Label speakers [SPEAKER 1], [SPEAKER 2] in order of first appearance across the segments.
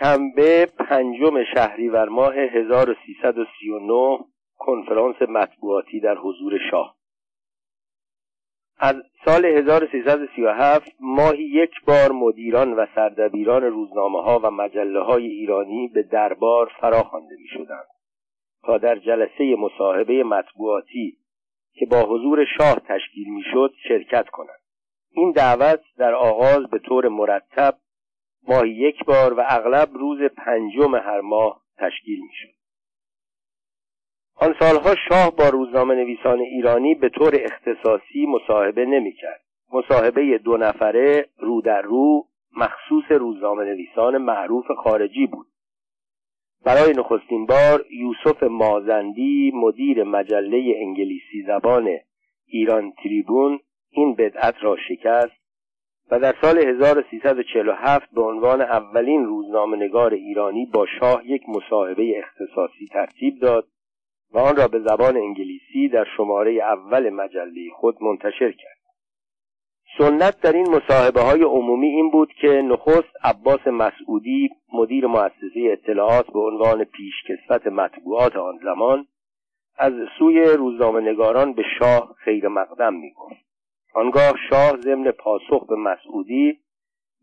[SPEAKER 1] شنبه پنجم شهریور ماه 1339 کنفرانس مطبوعاتی در حضور شاه. از سال 1337 ماهی یک بار مدیران و سردبیران روزنامه ها و مجله های ایرانی به دربار فراخوانده می شدند تا در جلسه مصاحبه مطبوعاتی که با حضور شاه تشکیل می شد شرکت کنند. این دعوت در آغاز به طور مرتب ماهی یک بار و اغلب روز پنجم هر ماه تشکیل می شد. آن سالها شاه با روزنامه نویسان ایرانی به طور اختصاصی مصاحبه نمی کرد. مصاحبه دو نفره رو در رو مخصوص روزنامه نویسان معروف خارجی بود. برای نخستین بار یوسف مازندی مدیر مجله انگلیسی زبان ایران تریبون این بدعت را شکست و در سال 1347 به عنوان اولین روزنامهنگار ایرانی با شاه یک مصاحبه اختصاصی ترتیب داد و آن را به زبان انگلیسی در شماره اول مجله خود منتشر کرد. سنت در این مصاحبه های عمومی این بود که نخست عباس مسعودی مدیر مؤسسه اطلاعات به عنوان پیشکسوت مطبوعات آن زمان از سوی روزنامه نگاران به شاه خیر مقدم می گفت آنگاه شاه ضمن پاسخ به مسعودی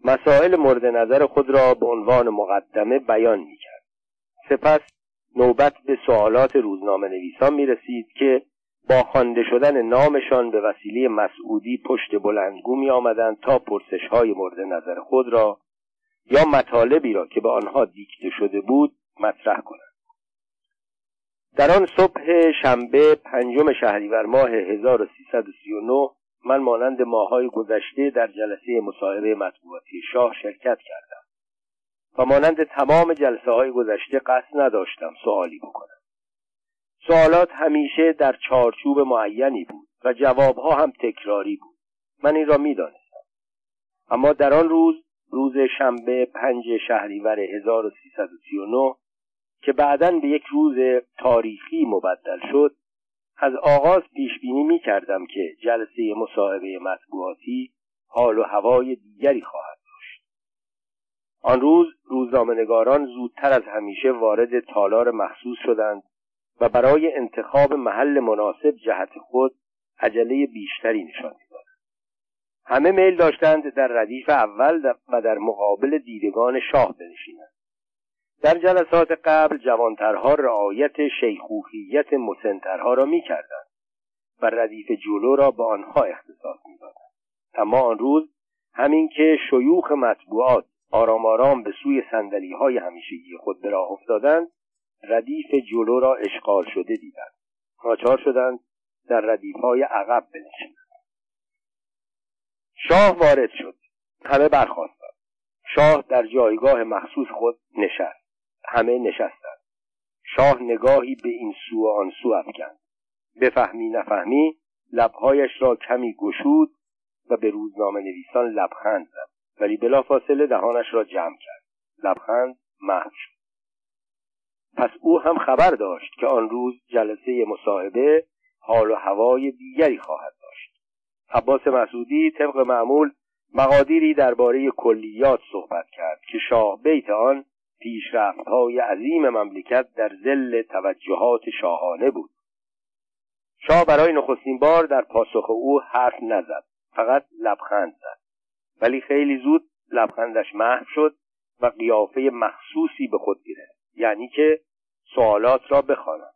[SPEAKER 1] مسائل مورد نظر خود را به عنوان مقدمه بیان می کرد. سپس نوبت به سوالات روزنامه نویسان می رسید که با خوانده شدن نامشان به وسیله مسعودی پشت بلندگو می آمدند تا پرسش های مورد نظر خود را یا مطالبی را که به آنها دیکته شده بود مطرح کنند. در آن صبح شنبه پنجم شهریور ماه 1339 من مانند ماهای گذشته در جلسه مصاحبه مطبوعاتی شاه شرکت کردم و مانند تمام جلسه های گذشته قصد نداشتم سوالی بکنم. سوالات همیشه در چارچوب معینی بود و جوابها هم تکراری بود. من این را می‌دانستم. اما در آن روز روز شنبه پنج شهریور 1339 که بعدا به یک روز تاریخی مبدل شد از آغاز پیش بینی می کردم که جلسه مصاحبه مطبوعاتی حال و هوای دیگری خواهد داشت. آن روز روزنامهنگاران زودتر از همیشه وارد تالار مخصوص شدند و برای انتخاب محل مناسب جهت خود عجله بیشتری نشان می‌دادند. همه میل داشتند در ردیف اول و در مقابل دیدگان شاه بنشینند. در جلسات قبل جوانترها رعایت شیخوخیت مسنترها را می‌کردند و ردیف جلو را به آنها اختصاص می‌دادند. اما آن روز همین که شیوخ مطبوعات آرام آرام به سوی سندلی های همیشگی خود به راه افتادند ردیف جلو را اشغال شده دیدند. ناچار شدند در ردیف های عقب بنشینند. شاه وارد شد. همه برخواستند شاه در جایگاه مخصوص خود نشست. همه نشستند. شاه نگاهی به این سو و آن سو افکند. بفهمی نفهمی لبهایش را کمی گشود و به روزنامه نویسان لبخند زد. ولی بلافاصله دهانش را جمع کرد. لبخند محو شد. پس او هم خبر داشت که آن روز جلسه مصاحبه حال و هوای دیگری خواهد داشت. عباس مسعودی طبق معمول مقادیری درباره کلیات صحبت کرد که شاه بیت آن پیشرفتهای عظیم مملکت در زل توجهات شاهانه بود. شاه برای نخستین بار در پاسخ او حرف نزد فقط لبخند زد. ولی خیلی زود لبخندش محو شد و قیافه مخصوصی به خود گرفت یعنی که سوالات را بخوانم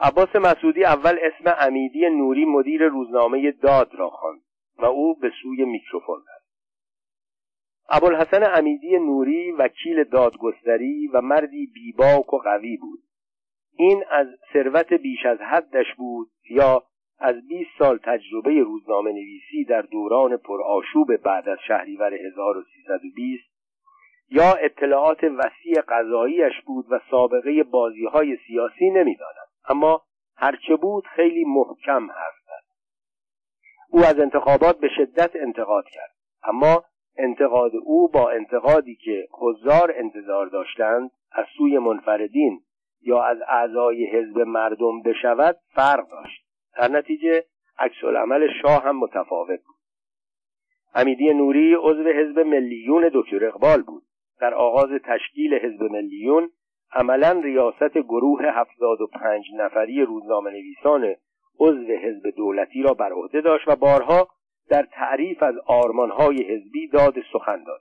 [SPEAKER 1] عباس مسعودی اول اسم امیدی نوری مدیر روزنامه داد را خواند و او به سوی میکروفون رفت ابوالحسن امیدی نوری وکیل دادگستری و مردی بیباک و قوی بود. این از ثروت بیش از حدش بود یا از 20 سال تجربه روزنامه نویسی در دوران پرآشوب بعد از شهریور 1320 یا اطلاعات وسیع قضاییش بود و سابقه بازی های سیاسی نمی‌دانم اما هرچه بود خیلی محکم حرف زد. او از انتخابات به شدت انتقاد کرد. اما انتقاد او با انتقادی که حضار انتظار داشتند از سوی منفردین یا از اعضای حزب مردم بشود فرق داشت. در نتیجه عکس عمل شاه هم متفاوت بود. حمیدی نوری عضو حزب ملیون دکتر اقبال بود. در آغاز تشکیل حزب ملیون عملا ریاست گروه هفتاد و پنج نفری روزنامه نویسان عضو حزب دولتی را بر عهده داشت و بارها در تعریف از آرمانهای حزبی داد سخن داد.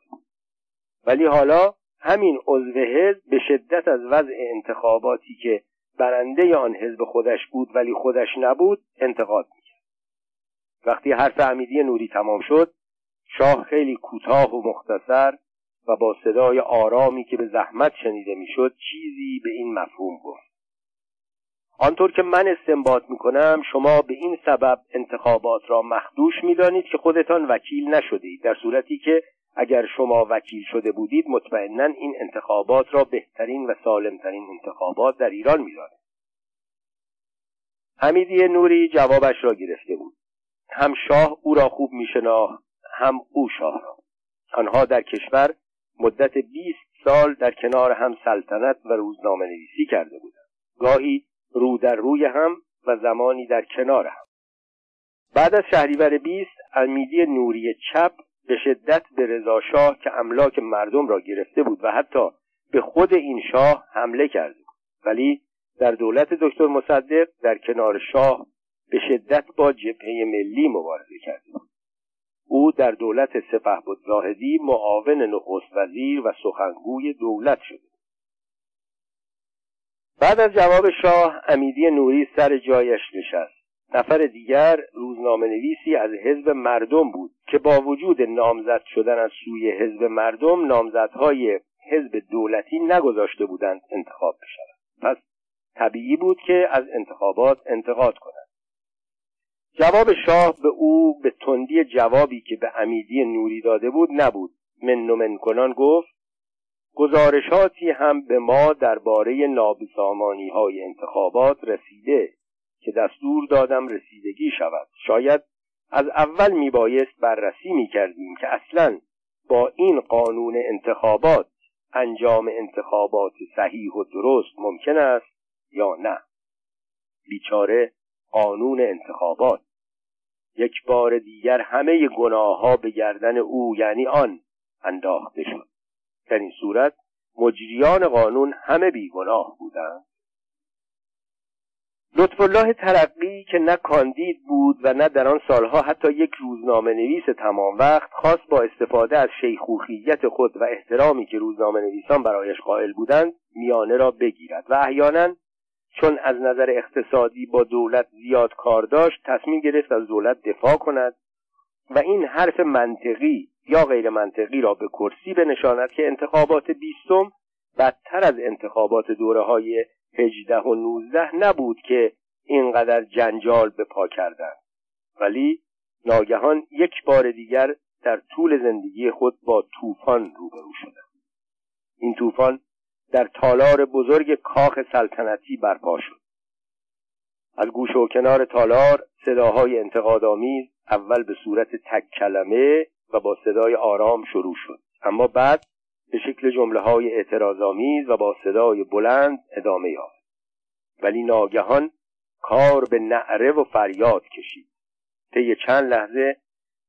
[SPEAKER 1] ولی حالا همین عضو حزب به شدت از وضع انتخاباتی که برنده آن حزب خودش بود ولی خودش نبود انتقاد می‌کرد. وقتی حرف امیدی نوری تمام شد شاه خیلی کوتاه و مختصر و با صدای آرامی که به زحمت شنیده می‌شد چیزی به این مفهوم گفت. آنطور که من استنباط می‌کنم شما به این سبب انتخابات را مخدوش می‌دانید که خودتان وکیل نشدید در صورتی که اگر شما وکیل شده بودید مطمئنا این انتخابات را بهترین و سالمترین انتخابات در ایران می‌دانید. حمیدی نوری جوابش را گرفته بود. هم شاه او را خوب میشناخت هم او شاه را. آنها در کشور مدت 20 سال در کنار هم سلطنت و روزنامه نویسی کرده بودند. گاهی رو در روی هم و زمانی در کنار هم. بعد از شهریور 20 امیدی نوری چپ به شدت به رضا شاه که املاک مردم را گرفته بود و حتی به خود این شاه حمله بود ولی در دولت دکتر مصدق در کنار شاه به شدت با جبهه ملی مبارزه بود او در دولت سپه بود زاهدی معاون نخست وزیر و سخنگوی دولت شد بعد از جواب شاه امیدی نوری سر جایش نشست. نفر دیگر روزنامه نویسی از حزب مردم بود که با وجود نامزد شدن از سوی حزب مردم نامزدهای حزب دولتی نگذاشته بودند انتخاب بشود. پس طبیعی بود که از انتخابات انتقاد کنند. جواب شاه به او به تندی جوابی که به امیدی نوری داده بود نبود. من و من کنان گفت گزارشاتی هم به ما درباره نابسامانی های انتخابات رسیده که دستور دادم رسیدگی شود. شاید از اول میبایست بررسی می‌کردیم که اصلا با این قانون انتخابات انجام انتخابات صحیح و درست ممکن است یا نه. بیچاره قانون انتخابات. یک بار دیگر همه گناه ها به گردن او یعنی آن انداخته شد. در این صورت مجریان قانون همه بیگناه بودند. لطف الله ترقی که نه کاندید بود و نه در آن سالها حتی یک روزنامه نویس تمام وقت خواست با استفاده از شیخوخیت خود و احترامی که روزنامه نویسان برایش قائل بودند میانه را بگیرد و احیانا چون از نظر اقتصادی با دولت زیاد کار داشت تصمیم گرفت از دولت دفاع کند و این حرف منطقی یا غیر منطقی را به کرسی بنشاند که انتخابات بیستم بدتر از انتخابات دوره های هجده و نوزده نبود که اینقدر جنجال به پا کردند. ولی ناگهان یک بار دیگر در طول زندگی خود با طوفان روبرو شدند. این طوفان در تالار بزرگ کاخ سلطنتی برپا شد. از گوش و کنار تالار صداهای انتقادآمیز اول به صورت تک کلمه و با صدای آرام شروع شد. اما بعد به شکل جمله های اعتراضآمیز و با صدای بلند ادامه یافت. ولی ناگهان کار به نعره و فریاد کشید. طی چند لحظه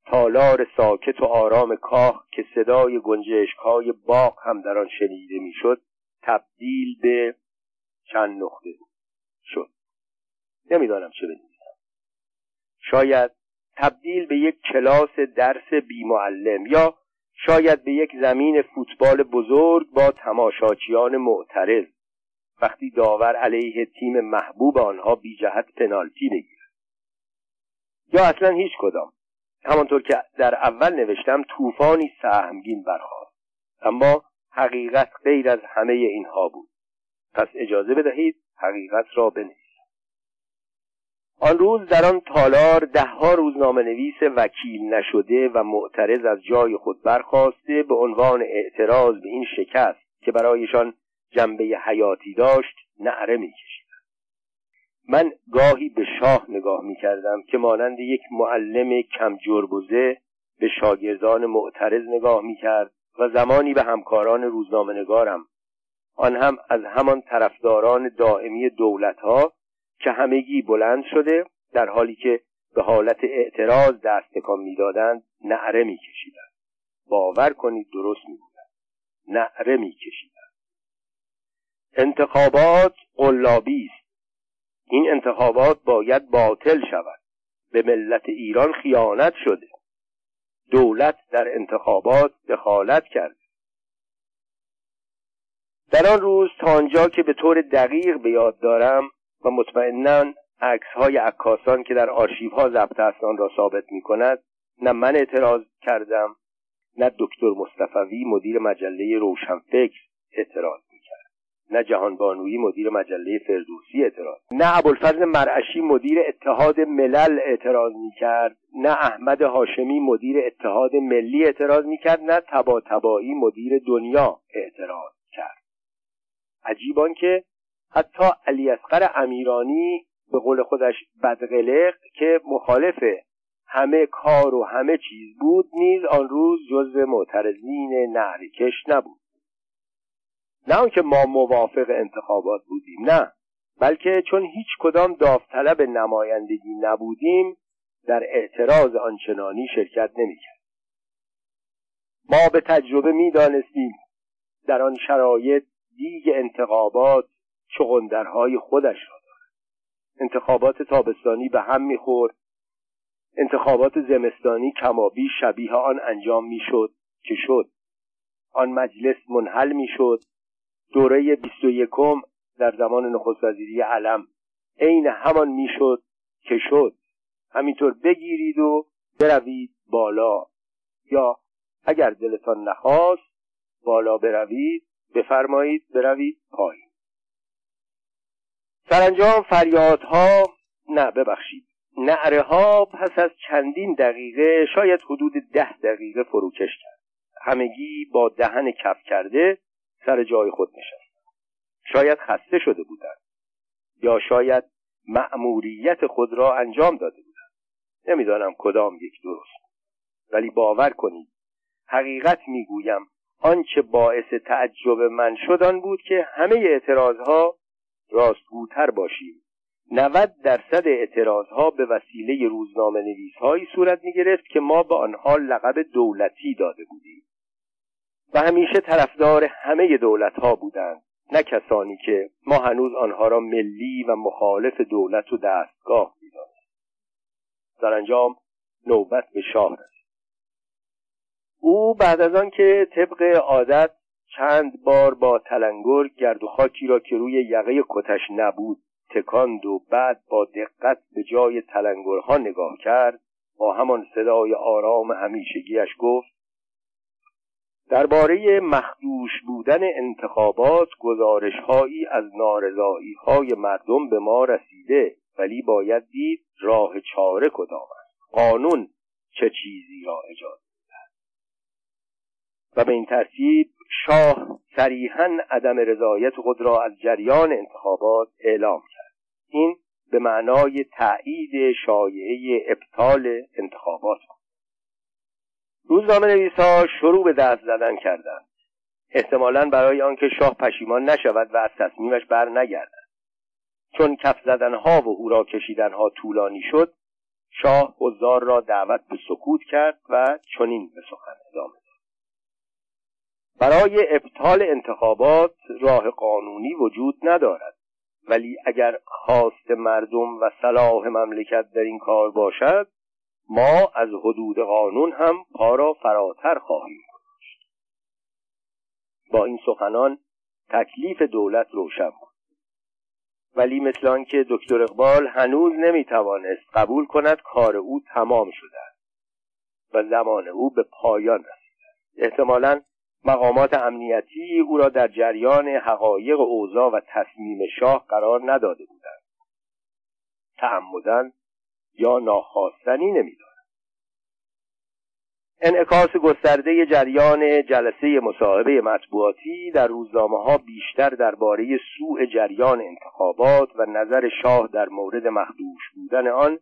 [SPEAKER 1] تالار ساکت و آرام کاخ که صدای گنجشک های باغ هم در آن شنیده می‌شد تبدیل به چند نقطه شد. نمی‌دانم چه بنویسم شاید تبدیل به یک کلاس درس بیمعلم یا شاید به یک زمین فوتبال بزرگ با تماشاچیان معترض. وقتی داور علیه تیم محبوب آنها بی جهت پنالتی بگیرد یا اصلا هیچ کدام. همانطور که در اول نوشتم طوفانی سهمگین برخواست اما حقیقت غیر از همه اینها بود. پس اجازه بدهید حقیقت را بنویسم. آن روز در آن تالار دهها روزنامه نویس وکیل نشده و معترض از جای خود برخواسته به عنوان اعتراض به این شکست که برایشان جنبه حیاتی داشت نعره میکشیدند. من گاهی به شاه نگاه می‌کردم که مانند یک معلم کم جربوزه به شاگردان معترض نگاه می‌کرد و زمانی به همکاران روزنامه نگارم آن هم از همان طرفداران دائمی دولت ها که همگی بلند شده در حالی که به حالت اعتراض دست تکان می‌دادند نعره میکشیدند. باور کنید درست می‌گویم. نعره میکشیدند. انتخابات قلابی است. این انتخابات باید باطل شود. به ملت ایران خیانت شده. دولت در انتخابات دخالت کرد در آن روز تا آنجا که به طور دقیق به یاد دارم و مطمئنا عکس های عکاسان که در آرشیو ها ضبط آن را ثابت می کند نه من اعتراض کردم نه دکتر مصطفوی مدیر مجله روشنفکر اعتراض می‌کرد. نه جهانبانویی مدیر مجله فردوسی اعتراض. نه ابوالفضل مرعشی مدیر اتحاد ملل اعتراض می‌کرد. نه احمد هاشمی مدیر اتحاد ملی اعتراض می‌کرد. نه تبا تبایی مدیر دنیا اعتراض کرد عجیبان که حتی علی اصغر امیرانی به قول خودش بدقلق که مخالف همه کار و همه چیز بود نیز آن روز جزو معترضین نعرکش نبود. نه آنکه ما موافق انتخابات بودیم نه بلکه چون هیچ کدام داوطلب نمایندگی نبودیم در اعتراض آنچنانی شرکت نمی‌کرد. ما به تجربه می‌دانستیم در آن شرایط دیگ انتخابات چغندرهای خودش را دارد. انتخابات تابستانی به هم می‌خورد. انتخابات زمستانی کمابی شبیه آن انجام می‌شد که شد. آن مجلس منحل می‌شد. دوره بیست و یکم در زمان نخست وزیری علم عین همان می‌شد که شد. همینطور بگیرید و بروید بالا. یا اگر دلتان نخواست بالا بروید بفرمایید بروید پایین. سرانجام فریادها نه ببخشید نعره ها پس از چندین دقیقه شاید حدود ده دقیقه فروکش کرد. همگی با دهن کف کرده سر جای خود نشست شاید خسته شده بودند یا شاید مأموریت خود را انجام داده بودند. نمی‌دانم کدام یک درست. ولی باور کنید حقیقت می‌گویم آنچه باعث تعجب من شد آن بود که همه اعتراضها راستگوتر باشیم. 90 درصد اعتراض ها به وسیله روزنامه نویس هایی صورت می گرفت که ما به آنها لقب دولتی داده بودیم. و همیشه طرفدار همه دولت ها بودند نه کسانی که ما هنوز آنها را ملی و مخالف دولت و دستگاه می‌دانیم. سرانجام نوبت به شاه رسید. او بعد از آن که طبق عادت چند بار با تلنگر گرد و خاکی را که روی یقه کتش نبود تکاند و بعد با دقت به جای تلنگرها نگاه کرد با همان صدای آرام همیشگیش گفت درباره مخدوش بودن انتخابات گزارشهایی از نارضایی های مردم به ما رسیده ولی باید دید راه چاره کدام است. قانون چه چیزی را اجازه و به این ترتیب شاه صریحا عدم رضایت خود را از جریان انتخابات اعلام کرد. این به معنای تایید شایعه ابطال انتخابات بود. روزنامه نویسها شروع به دست زدن کردند. احتمالا برای آنکه شاه پشیمان نشود و از تصمیمش بر نگردد. چون کف زدنها و هورا کشیدنها طولانی شد شاه حضار را دعوت به سکوت کرد و چنین به سخن ادامه داد. برای ابطال انتخابات راه قانونی وجود ندارد. ولی اگر خواست مردم و صلاح مملکت در این کار باشد ما از حدود قانون هم پا را فراتر خواهیم گذاشت. با این سخنان تکلیف دولت روشن بود. ولی مثل آنکه دکتر اقبال هنوز نمی‌توانست قبول کند کار او تمام شده و زمان او به پایان رسیده احتمالا مقامات امنیتی او را در جریان حقایق اوضاع و تصمیم شاه قرار نداده بودند. تعمدن یا ناخواستنی نمیدارد انعکاس گسترده جریان جلسه مصاحبه مطبوعاتی در روزنامه ها بیشتر درباره سوء جریان انتخابات و نظر شاه در مورد مخدوش بودن آن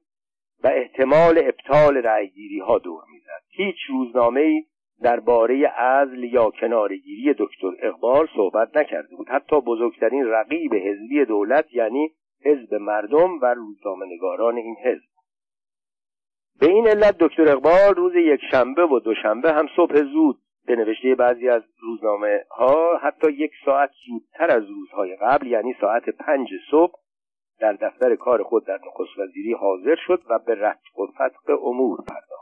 [SPEAKER 1] و احتمال ابطال رأیگیری ها دور می‌زد. هیچ روزنامه درباره عزل یا کنارگیری دکتر اقبال صحبت نکرده بود. حتی بزرگترین رقیب حزبی دولت یعنی حزب مردم و روزنامهنگاران این حزب. به این علت دکتر اقبال روز یک شنبه و دوشنبه هم صبح زود به نوشته بعضی از روزنامه ها حتی یک ساعت زودتر از روزهای قبل یعنی ساعت پنج صبح در دفتر کار خود در نخست وزیری حاضر شد و به رتق و فتق امور پرداخت.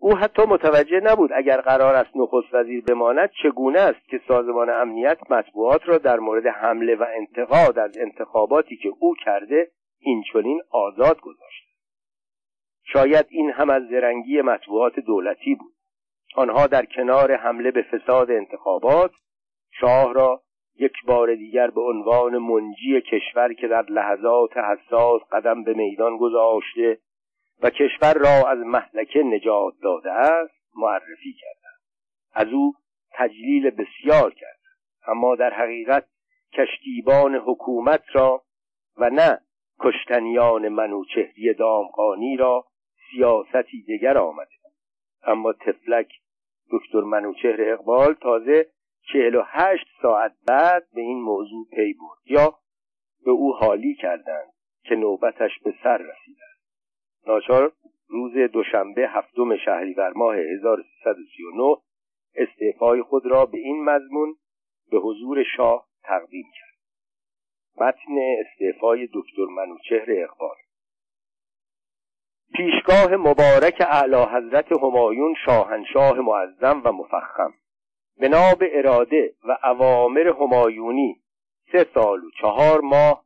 [SPEAKER 1] او حتی متوجه نبود اگر قرار است نخست وزیر بماند چگونه است که سازمان امنیت مطبوعات را در مورد حمله و انتقاد از انتخاباتی که او کرده این چنین آزاد گذاشت. شاید این هم از زرنگی مطبوعات دولتی بود. آنها در کنار حمله به فساد انتخابات شاه را یک بار دیگر به عنوان منجی کشور که در لحظات حساس قدم به میدان گذاشته و کشور را از محلکه نجات داده است معرفی کردند. از او تجلیل بسیار کرد اما در حقیقت کشتیبان حکومت را و نه کشتنیان منوچهری دامقانی را سیاستی دیگر آمده. اما تفلک دکتر منوچهر اقبال تازه چهل و هشت ساعت بعد به این موضوع پی برد. یا به او حالی کردند که نوبتش به سر رسیده ناچار روز دوشنبه هفتم شهریور ماه 1339 استعفای خود را به این مضمون به حضور شاه تقدیم کرد. متن استعفای دکتر منوچهر اقبال. پیشگاه مبارک اعلی حضرت همایون شاهنشاه معظم و مفخم. به اراده و اوامر همایونی سه سال و چهار ماه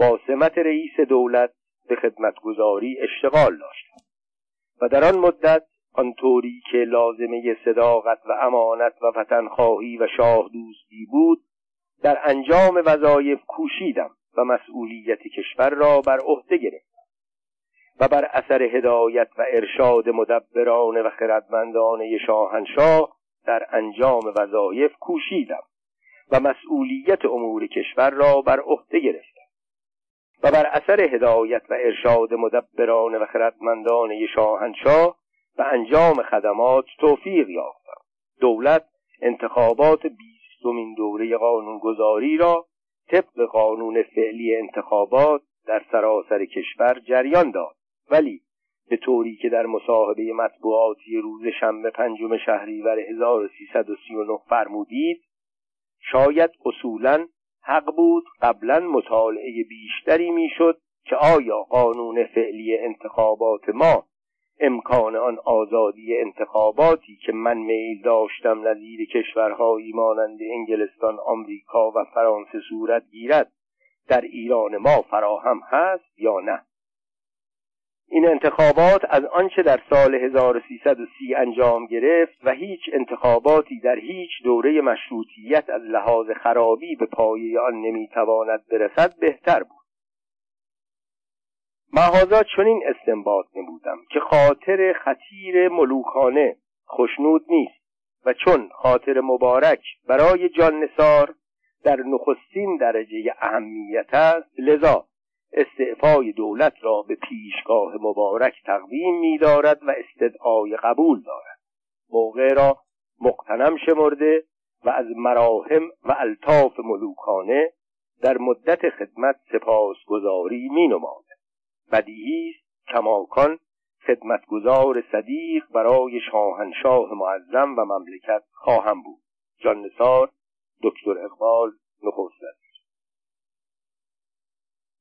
[SPEAKER 1] با سمت رئیس دولت به خدمتگذاری اشتغال داشتم و در آن مدت آنطوری که لازمه صداقت و امانت و وطنخواهی و شاه دوستی بود در انجام وظایف کوشیدم و مسئولیت کشور را بر عهده گرفتم و بر اثر هدایت و ارشاد مدبران و خردمندان شاهنشاه در انجام وظایف کوشیدم و مسئولیت امور کشور را بر عهده گرفتم. و بر اثر هدایت و ارشاد مدبران و خردمندان شاهنشاه به انجام خدمات توفیق یافتم. دولت انتخابات بیستمین دوره قانونگذاری را طبق قانون فعلی انتخابات در سراسر کشور جریان داد. ولی به طوری که در مصاحبه مطبوعاتی روز شنبه پنجم شهریور 1339 فرمودید شاید اصولا حق بود قبلا مطالعه بیشتری می‌شد که آیا قانون فعلی انتخابات ما امکان آن آزادی انتخاباتی که من میل داشتم نظیر کشورهایی مانند انگلستان آمریکا و فرانسه صورت گیرد در ایران ما فراهم هست یا نه؟ این انتخابات از آنچه در سال 1330 انجام گرفت و هیچ انتخاباتی در هیچ دوره مشروطیت از لحاظ خرابی به پایه آن نمی‌تواند برسد بهتر بود. محاذا چنین استنباط نمودم که خاطر خطیر ملوکانه خشنود نیست و چون خاطر مبارک برای جان نسار در نخستین درجه اهمیت است لذا استعفای دولت را به پیشگاه مبارک تقدیم می دارد و استدعای قبول دارد. موقع را مقتنم شمرده و از مراهم و الطاف ملوکانه در مدت خدمت سپاسگزاری می نماد بدیهی کماکان خدمتگزار صدیق برای شاهنشاه معظم و مملکت خواهم بود. جان نثار دکتر اقبال نخست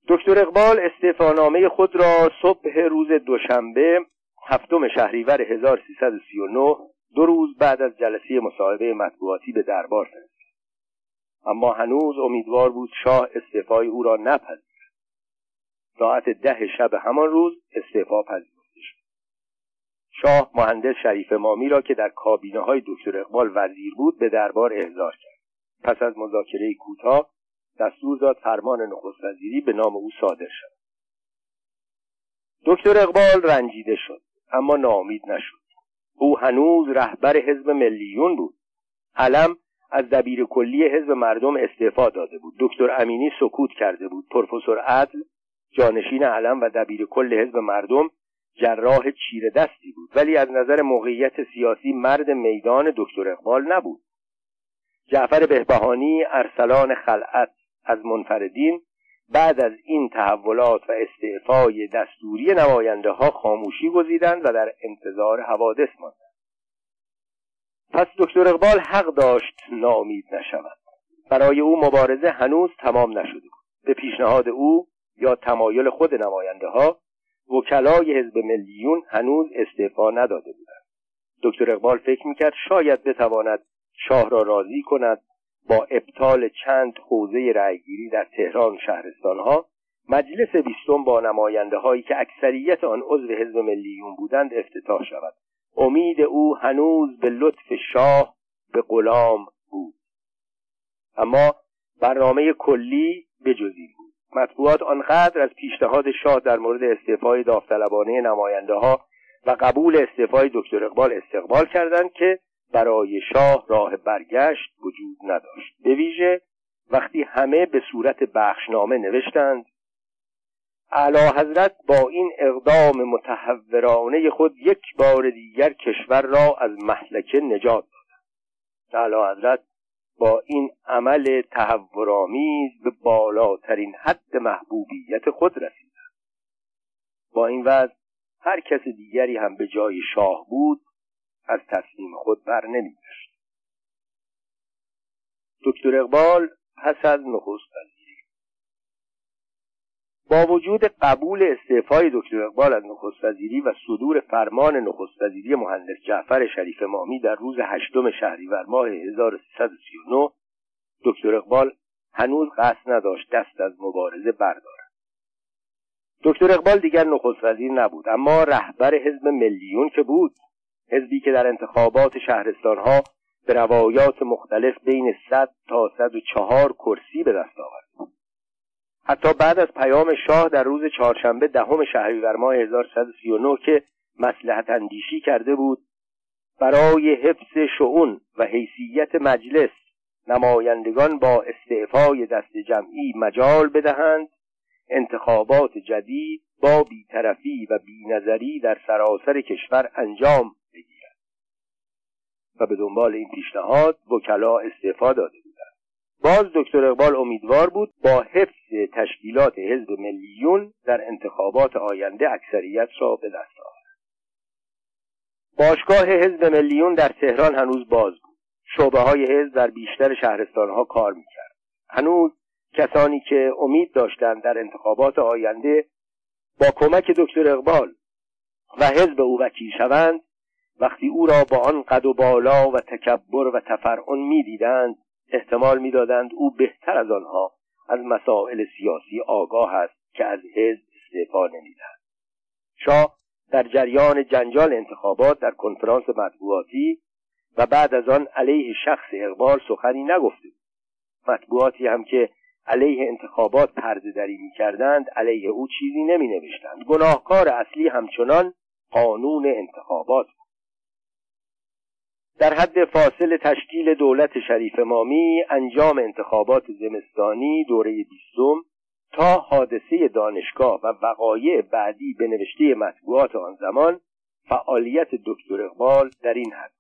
[SPEAKER 1] دکتر اقبال استعفانامه خود را صبح روز دوشنبه هفتم شهریور 1339 دو روز بعد از جلسه مصاحبه مطبوعاتی به دربار فرستاد. اما هنوز امیدوار بود شاه استعفای او را نپذیرد. ساعت ده شب همان روز استعفا پذیرفته شد. شاه مهندس شریف مامی را که در کابینه های دکتر اقبال وزیر بود به دربار احضار کرد. پس از مذاکره کوتاه دستور داد فرمان نخست وزیری به نام او صادر شد دکتر اقبال رنجیده شد اما ناامید نشد. او هنوز رهبر حزب ملیون بود. علم از دبیر کلی حزب مردم استعفا داده بود. دکتر امینی سکوت کرده بود. پروفسور عدل جانشین علم و دبیر کل حزب مردم جراح چیره دستی بود. ولی از نظر موقعیت سیاسی مرد میدان دکتر اقبال نبود. جعفر بهبهانی ارسلان خلعت از منفردین بعد از این تحولات و استعفای دستوری نماینده ها خاموشی گزیدند و در انتظار حوادث ماندند. پس دکتر اقبال حق داشت نامید نشود. برای او مبارزه هنوز تمام نشده بود. به پیشنهاد او یا تمایل خود نماینده ها وکلای حزب ملیون هنوز استعفا نداده بودند. دکتر اقبال فکر می‌کرد شاید بتواند شاه را راضی کند با ابطال چند حوزه رأیگیری در تهران و شهرستانها مجلس بیستم با نماینده هایی که اکثریت آن عضو حزب ملیون بودند افتتاح شود. امید او هنوز به لطف شاه به غلام بود. اما برنامه کلی بجز بود. مطبوعات آنقدر از پیشنهاد شاه در مورد استعفای داوطلبانه نماینده ها و قبول استعفای دکتر اقبال استقبال کردند که برای شاه راه برگشت وجود نداشت. به ویژه وقتی همه به صورت بخشنامه نوشتند اعلی حضرت با این اقدام متحورانه خود یک بار دیگر کشور را از محلکه نجات دادند. اعلی حضرت با این عمل تحورآمیز به بالاترین حد محبوبیت خود رسیدند. با این وضع هر کس دیگری هم به جای شاه بود از تصمیم خود بر نمیگشت. دکتر اقبال پس از نخست وزیری. با وجود قبول استعفای دکتر اقبال از نخست وزیری و صدور فرمان نخست وزیری مهندس جعفر شریف مامی در روز هشتم شهریور ماه 1339 دکتر اقبال هنوز قصد نداشت دست از مبارزه بردارد. دکتر اقبال دیگر نخست وزیر نبود اما رهبر حزب ملیون که بود. حزبی که در انتخابات شهرستانها به روایات مختلف بین 100 تا 104 کرسی به دست آورد. حتی بعد از پیام شاه در روز چهارشنبه دهم شهریور ماه 1339 که مسلحت اندیشی کرده بود برای حفظ شعون و حیثیت مجلس نمایندگان با استعفای دست جمعی مجال بدهند انتخابات جدید با بیطرفی و بینظری در سراسر کشور انجام و به دنبال این پیشنهاد وکلا استعفا داده بودند. باز دکتر اقبال امیدوار بود با حفظ تشکیلات حزب ملیون در انتخابات آینده اکثریت را به دست آورد. باشگاه حزب ملیون در تهران هنوز باز بود. شعبه های حزب در بیشتر شهرستانها کار می‌کرد. هنوز کسانی که امید داشتند در انتخابات آینده با کمک دکتر اقبال و حزب او وکیل شوند وقتی او را با آن قد و بالا و تکبر و تفرعن می‌دیدند احتمال می‌دادند او بهتر از آنها از مسائل سیاسی آگاه است که از حزب استعفا نمی‌دهد. شاه در جریان جنجال انتخابات در کنفرانس مطبوعاتی و بعد از آن علیه شخص اقبال سخنی نگفته مطبوعاتی هم که علیه انتخابات پرده دری می کردند علیه او چیزی نمی نوشتند گناهکار اصلی همچنان قانون انتخابات بود. در حد فاصل تشکیل دولت شریف مامی انجام انتخابات زمستانی دوره بیستم تا حادثه دانشگاه و وقایع بعدی به نوشته مطبوعات آن زمان فعالیت دکتر اقبال در این حد.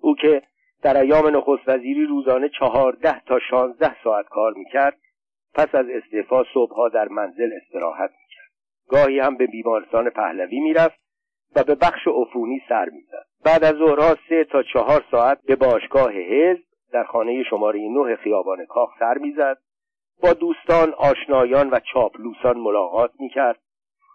[SPEAKER 1] او که در ایام نخست وزیری روزانه چهارده تا شانزده ساعت کار می‌کرد پس از استعفا صبحها در منزل استراحت می‌کرد. گاهی هم به بیمارستان پهلوی می‌رفت و به بخش عفونی سر می‌زد. بعد از ظهرها سه تا چهار ساعت به باشگاه حزب در خانه شماره نه خیابان کاخ سر می‌زد. با دوستان آشنایان و چاپلوسان ملاقات می‌کرد.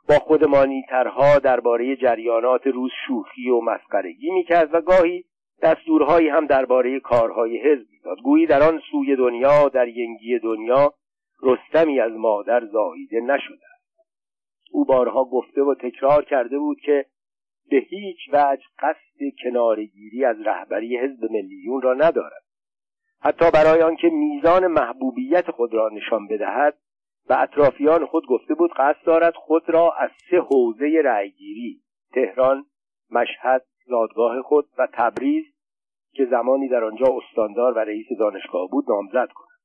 [SPEAKER 1] با خودمانیترها درباره جریانات روز شوخی و مسخرگی می‌کرد و گاهی دستورهایی هم درباره کارهای حزب می‌داد. گویی در آن سوی دنیا در ینگی دنیا رستمی از مادر زاییده نشده او بارها گفته و تکرار کرده بود که به هیچ وجه قصد کنارگیری از رهبری حزب ملیون را ندارد. حتی برای آنکه میزان محبوبیت خود را نشان بدهد و اطرافیان خود گفته بود قصد دارد خود را از سه حوزه رأیگیری تهران مشهد زادگاه خود و تبریز که زمانی در آنجا استاندار و رئیس دانشگاه بود نامزد کند.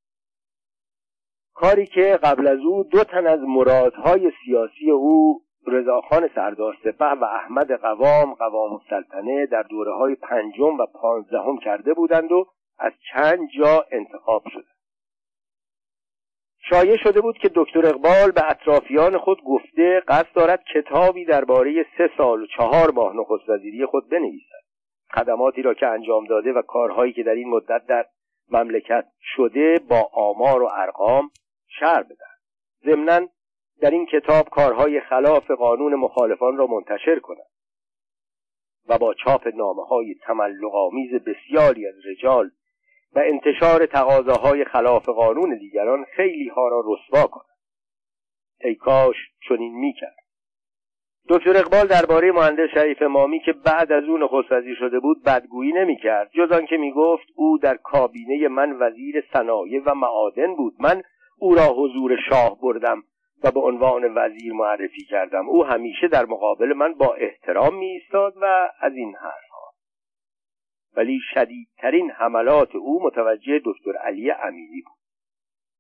[SPEAKER 1] کاری که قبل از او دو تن از مرادهای سیاسی او رضاخان سردار سپه و احمد قوام قوام السلطنه در دوره های پنجم و پانزدهم کرده بودند و از چند جا انتخاب شده. شایع شده بود که دکتر اقبال به اطرافیان خود گفته قصد دارد کتابی درباره سه سال و چهار ماه نخست وزیری خود بنویسد. خدماتی را که انجام داده و کارهایی که در این مدت در مملکت شده با آمار و ارقام شر بدن ضمنا در این کتاب کارهای خلاف قانون مخالفان را منتشر کنند و با چاپ نامه های تملقآمیز بسیاری از رجال و انتشار تقاضاهای خلاف قانون دیگران خیلی ها را رسوا کنند. ای کاش چنین می‌کرد. دکتر اقبال درباره مهندس شریف مامی که بعد از اون نخست شده بود بدگویی نمی‌کرد جز آنکه می‌گفت او در کابینه من وزیر صنایع و معادن بود. من او را حضور شاه بردم. و به عنوان وزیر معرفی کردم. او همیشه در مقابل من با احترام می ایستاد و از این حرفها. ولی شدیدترین حملات او متوجه دکتر علی امینی بود.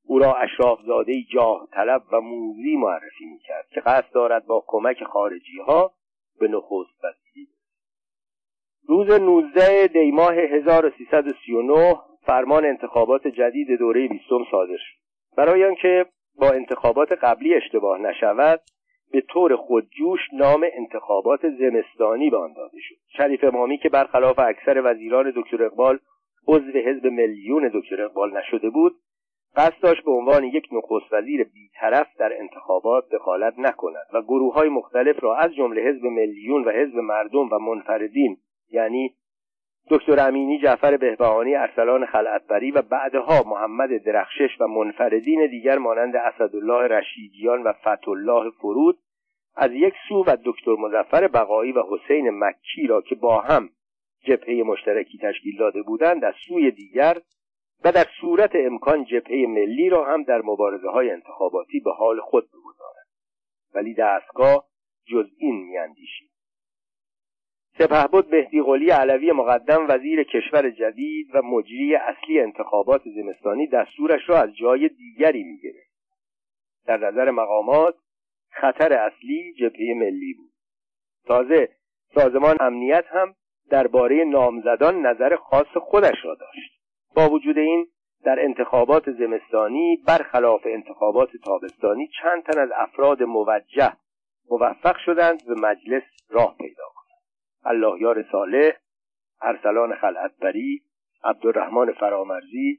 [SPEAKER 1] او را اشرافزاده جاه طلب و موزی معرفی می‌کرد که قصد دارد با کمک خارجی ها به نخست وزیری روز 19 دیماه 1339 فرمان انتخابات جدید دوره بیستم صادر شد. برای آنکه با انتخابات قبلی اشتباه نشود به طور خودجوش نام انتخابات زمستانی به آن داده شد. شریف امامی که برخلاف اکثر وزیران دکتر اقبال عضو حزب میلیون دکتر اقبال نشده بود قصد داشت به عنوان یک نخست وزیر بیطرف در انتخابات دخالت نکند و گروه های مختلف را از جمله حزب میلیون و حزب مردم و منفردین یعنی دکتر امینی جعفر بهبهانی ارسلان خلعتبری و بعدها محمد درخشش و منفردین دیگر مانند اسدالله رشیدیان و فتولله فرود از یک سو و دکتر مزفر بقایی و حسین مکی را که با هم جبهه مشترکی تشکیل داده بودند از سوی دیگر و در صورت امکان جبهه ملی را هم در مبارزه های انتخاباتی به حال خود بگذارد ولی دستگاه جز این میاندیشید. سپهبد مهدی قلی علوی مقدم وزیر کشور جدید و مجری اصلی انتخابات زمستانی دستورش را از جای دیگری می‌گرفت. در نظر مقامات خطر اصلی جبهه ملی بود. تازه سازمان امنیت هم درباره نامزدان نظر خاص خودش را داشت. با وجود این در انتخابات زمستانی برخلاف انتخابات تابستانی چند تن از افراد موجه موفق شدند به مجلس راه پیدا کنند یار صالح ارسلان خلعتبری عبدالرحمن فرامرزی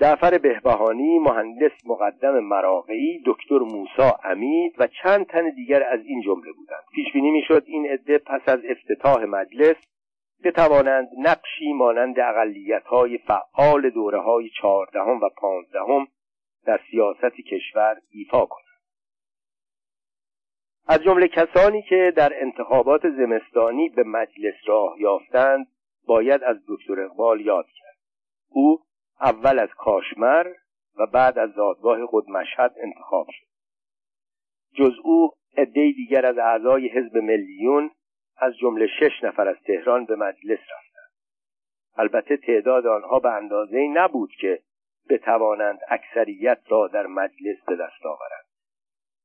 [SPEAKER 1] جعفر بهبهانی مهندس مقدم مراقعی دکتر موسا امید و چند تن دیگر از این جمله بودند. پیش بینی می‌شد این عده پس از افتتاح مجلس بتوانند نقشی مانند اقلیت های فعال دوره های چهاردهم و پانزدهم در سیاست کشور ایفا کنند. از جمله کسانی که در انتخابات زمستانی به مجلس راه یافتند باید از دکتر اقبال یاد کرد. او اول از کاشمر و بعد از زادگاه خود مشهد انتخاب شد. جز او عده دیگر از اعضای حزب ملیون از جمله شش نفر از تهران به مجلس رفتند. البته تعداد آنها به اندازه نبود که بتوانند اکثریت را در مجلس به دست آورند.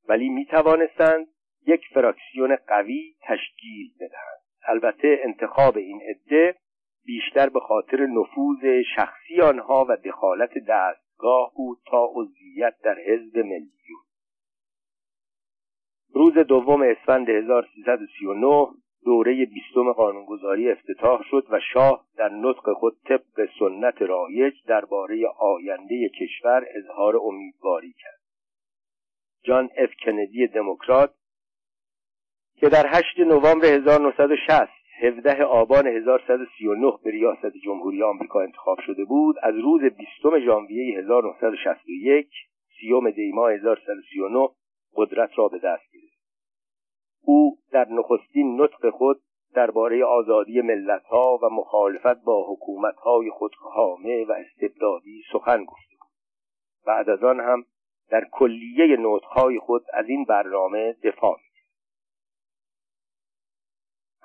[SPEAKER 1] ولی می توانستند یک فراکسیون قوی تشکیل بدهند البته انتخاب این عده بیشتر به خاطر نفوذ شخصی آنها و دخالت دستگاه بود تا عضویت در حزب ملیون روز دوم اسفند 1339 دوره بیستم قانونگذاری افتتاح شد و شاه در نطق خود طبق سنت رایج درباره آینده کشور اظهار امیدواری کرد. جان اف کندی دموکرات که در 8 نوامبر 1960 17 آبان 1139 به ریاست جمهوری آمریکا انتخاب شده بود از روز 20 ژانویه 1961 سیوم دیما 1139 قدرت را به دست گرفت. او در نخستین نطق خود درباره آزادی ملتها و مخالفت با حکومتهای خودکامه و استبدادی سخن بود. بعد از آن هم در کلیه نطقهای خود از این برنامه دفاع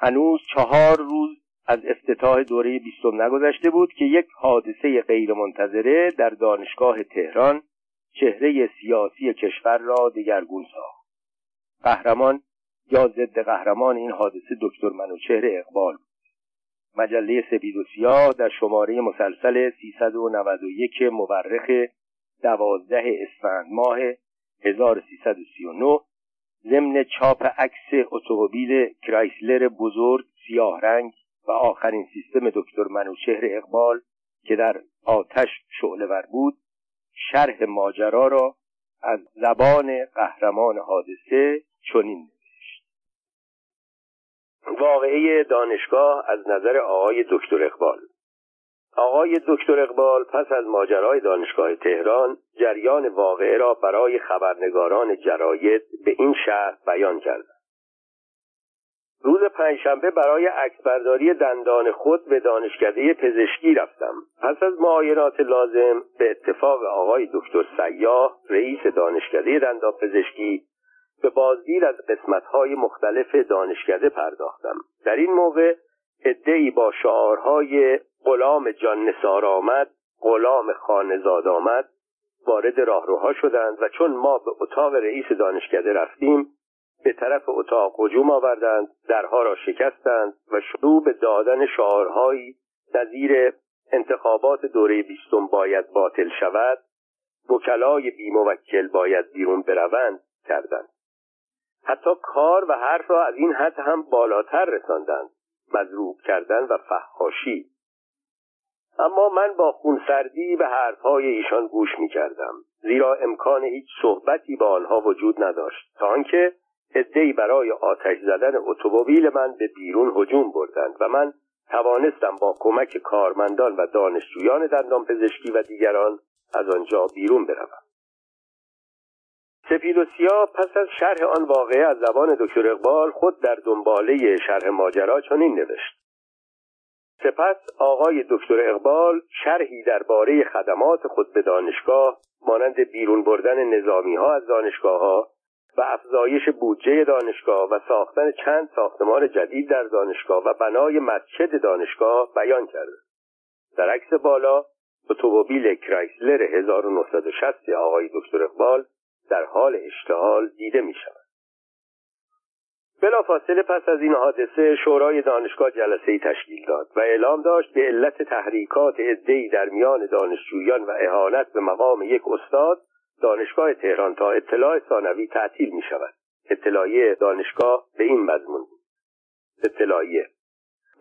[SPEAKER 1] هنوز چهار روز از افتتاح دوره بیستم نگذشته بود که یک حادثه غیرمنتظره در دانشگاه تهران چهره سیاسی کشور را دگرگون ساخت. قهرمان یا ضد قهرمان این حادثه دکتر منوچهر اقبال بود. مجله سپید و سیاه در شماره مسلسل 391 مورخ دوازده اسفند ماه 1339 ضمن چاپ عکس اتومبیل کرایسلر بزرگ سیاه رنگ و آخرین سیستم دکتر منوچهر اقبال که در آتش شعله بود شرح ماجرا را از زبان قهرمان حادثه چنین نوشت. واقعه دانشگاه از نظر آقای دکتر اقبال. آقای دکتر اقبال پس از ماجرای دانشگاه تهران جریان واقعه را برای خبرنگاران جراید به این شهر بیان کردند روز پنجشنبه برای عکسبرداری دندان خود به دانشکده پزشکی رفتم. پس از معاینات لازم به اتفاق آقای دکتر سیاه رئیس دانشکده دندان پزشکی به بازدید از قسمتهای مختلف دانشکده پرداختم. در این موقع ادهی با شعارهای غلام جان نسار آمد غلام خانزاد آمد وارد راهروها شدند و چون ما به اتاق رئیس دانشکده رفتیم به طرف اتاق هجوم آوردند درها را شکستند و شروع به دادن شعارهایی نظیر انتخابات دوره بیستم باید باطل شود وکلای بیموکل باید بیرون بروند کردند. حتی کار و حرف را از این حد هم بالاتر رساندند مضروب کردن و فحاشی. اما من با خونسردی به حرفهای ایشان گوش می کردم زیرا امکان هیچ صحبتی با آنها وجود نداشت تا آنکه عدهای برای آتش زدن اتومبیل من به بیرون هجوم بردند و من توانستم با کمک کارمندان و دانشجویان دندان پزشکی و دیگران از آنجا بیرون بروم. سپید و سیاه پس از شرح آن واقعه از زبان دکتر اقبال خود در دنباله شرح ماجرا چنین نوشت. سپس آقای دکتر اقبال شرحی درباره خدمات خود به دانشگاه مانند بیرون بردن نظامی ها از دانشگاه ها و افزایش بودجه دانشگاه و ساختن چند ساختمان جدید در دانشگاه و بنای مسجد دانشگاه بیان کرده در عکس بالا اتومبیل کرایسلر 1960 آقای دکتر اقبال در حال اشتعال دیده می شود. بلافاصله پس از این حادثه شورای دانشگاه جلسه تشکیل داد و اعلام داشت به علت تحریکات عدهای در میان دانشجویان و اهانت به مقام یک استاد دانشگاه تهران تا اطلاع ثانوی تعطیل می شود اطلاعیه دانشگاه به این مضمون بود. اطلاعیه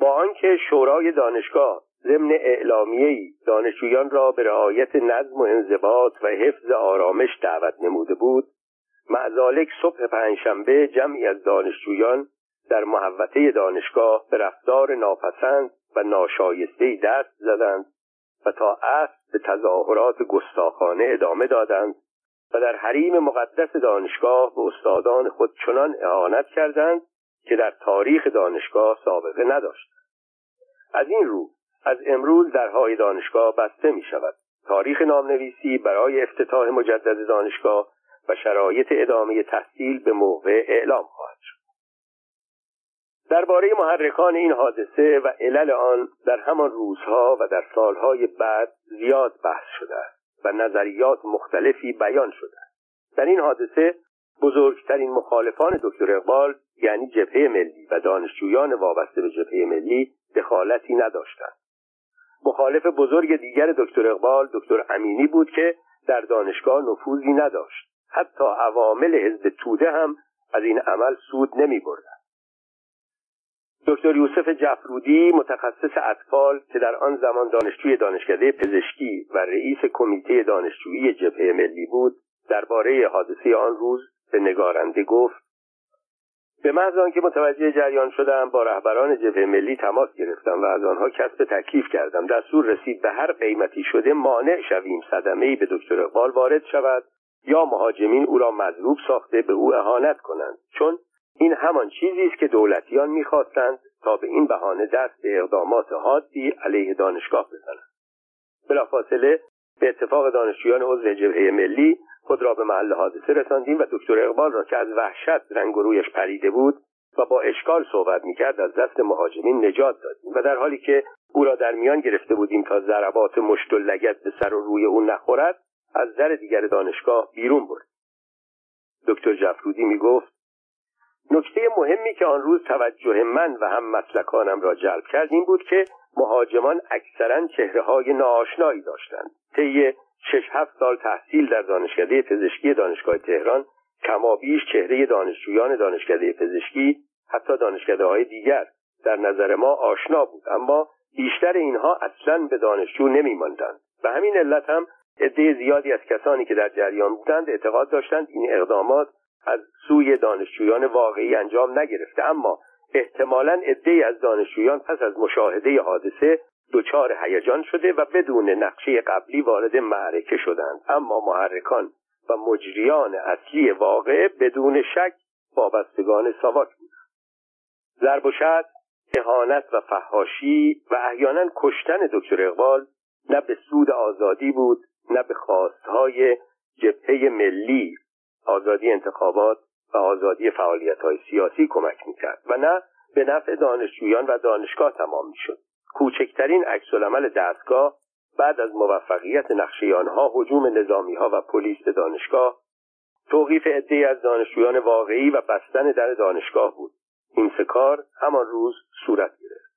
[SPEAKER 1] با آنکه شورای دانشگاه ضمن اعلامیهای دانشجویان را به رعایت نظم و انضباط و حفظ آرامش دعوت نموده بود معزالک صبح پنجشنبه جمعی از دانشجویان در محوطه دانشگاه به رفتار ناپسند و ناشایسته دست زدند و تا عصر به تظاهرات گستاخانه ادامه دادند و در حریم مقدس دانشگاه به استادان خود چنان اعانت کردند که در تاریخ دانشگاه سابقه نداشت از این رو از امروز درهای دانشگاه بسته می شود تاریخ نامنویسی برای افتتاح مجدد دانشگاه و شرایط ادامه تحصیل به موقع اعلام خواهد شد. درباره محرکان این حادثه و علل آن در همان روزها و در سالهای بعد زیاد بحث شده است و نظریات مختلفی بیان شده در این حادثه بزرگترین مخالفان دکتر اقبال یعنی جبهه ملی و دانشجویان وابسته به جبهه ملی دخالتی نداشتند. مخالف بزرگ دیگر دکتر اقبال دکتر امینی بود که در دانشگاه نفوذی نداشت. حتی عوامل حزب توده هم از این عمل سود نمی بردن. دکتر یوسف جفرودی متخصص اطفال که در آن زمان دانشجوی دانشکده پزشکی و رئیس کمیته دانشجویی جبهه ملی بود درباره حادثه آن روز به نگارنده گفت به محض آنکه متوجه جریان شدم با رهبران جبهه ملی تماس گرفتم و از آنها کسب تکلیف کردم دستور رسید به هر قیمتی شده مانع شویم صدمه به دکتر اقبال وارد شود یا مهاجمین او را مضروب ساخته به او اهانت کنند. چون این همان چیزی است که دولتیان می‌خواستند تا به این بهانه دست به اقدامات حادی علیه دانشگاه بزنند. بلافاصله به اتفاق دانشجویان عضو جبهه ملی خود را به محل حادثه رساندیم و دکتر اقبال را که از وحشت رنگ و رویش پریده بود و با اشکال صحبت می‌کرد از دست مهاجمین نجات دادیم و در حالی که او را در میان گرفته بودیم تا ضربات مشت و لگت به سر و روی او نخورد از در دیگر دانشگاه بیرون برد. دکتر جفرودی می‌گفت نکته مهمی که آن روز توجه من و هم مسلکانم را جلب کرد این بود که مهاجمان اکثرا چهره های ناآشنایی داشتند. طی شش هفت سال تحصیل در دانشکده پزشکی دانشگاه تهران کمابیش چهره دانشجویان دانشکده پزشکی حتی دانشکده های دیگر در نظر ما آشنا بود. اما بیشتر اینها اصلا به دانشجو نمیماندند. و همین علت هم عده زیادی از کسانی که در جریان بودند اعتقاد داشتند این اقدامات از سوی دانشجویان واقعی انجام نگرفته اما احتمالا عده از دانشجویان پس از مشاهده حادثه دچار هیجان شده و بدون نقشه قبلی وارد معرکه شدند. اما محرکان و مجریان اصلی واقعه بدون شک وابستگان ساواک بودند. ضرب و شد اهانت و فهاشی و احیانا کشتن دکتر اقبال نه به سود آزادی بود نه به خواستهای جبهه ملی آزادی انتخابات و آزادی فعالیت های سیاسی کمک می‌کرد و نه به نفع دانشجویان و دانشگاه تمام می‌شد. کوچکترین عکسالعمل دستگاه بعد از موفقیت نقشه آنها هجوم نظامی ها و پلیس به دانشگاه توقیف عدهای از دانشجویان واقعی و بستن در دانشگاه بود. این سه کار همان روز صورت گرفت.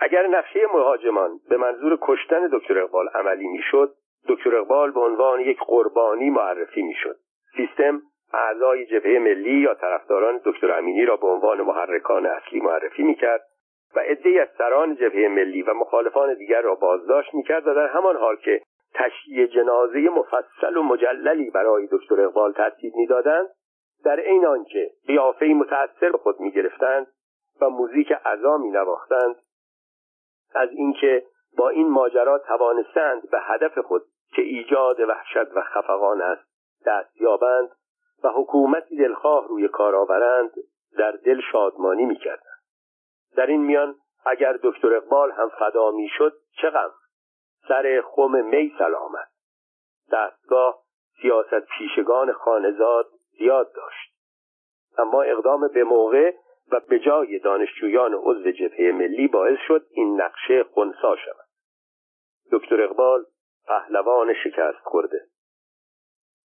[SPEAKER 1] اگر نقشه مهاجمان به منظور کشتن دکتر اقبال عملی می‌شد دکتر اقبال به عنوان یک قربانی معرفی می‌شد. سیستم اعضای جبهه ملی یا طرفداران دکتر امینی را به عنوان محرکان اصلی معرفی می‌کرد و عدهای از سران جبهه ملی و مخالفان دیگر را بازداشت می‌کرد و در همان حال که تشییع جنازه مفصل و مجللی برای دکتر اقبال ترتیب می‌دادند در عین آنکه قیافه متأثر به خود می‌گرفتند و موزیک عزا مینواختند از اینکه با این ماجرا توانستند به هدف خود که ایجاد وحشت و خفقان است دست یابند و حکومتی دلخواه روی کار آورند در دل شادمانی می‌کردند. در این میان اگر دکتر اقبال هم فدا می‌شد چه غم؟ سر خم می سلامت دستگاه سیاست پیشگان خانزاد زیاد داشت. اما اقدام به موقع و به جای دانشجویان عضو جبهه ملی باعث شد این نقشه خونسا شود. دکتر اقبال پهلوان شکست خورده.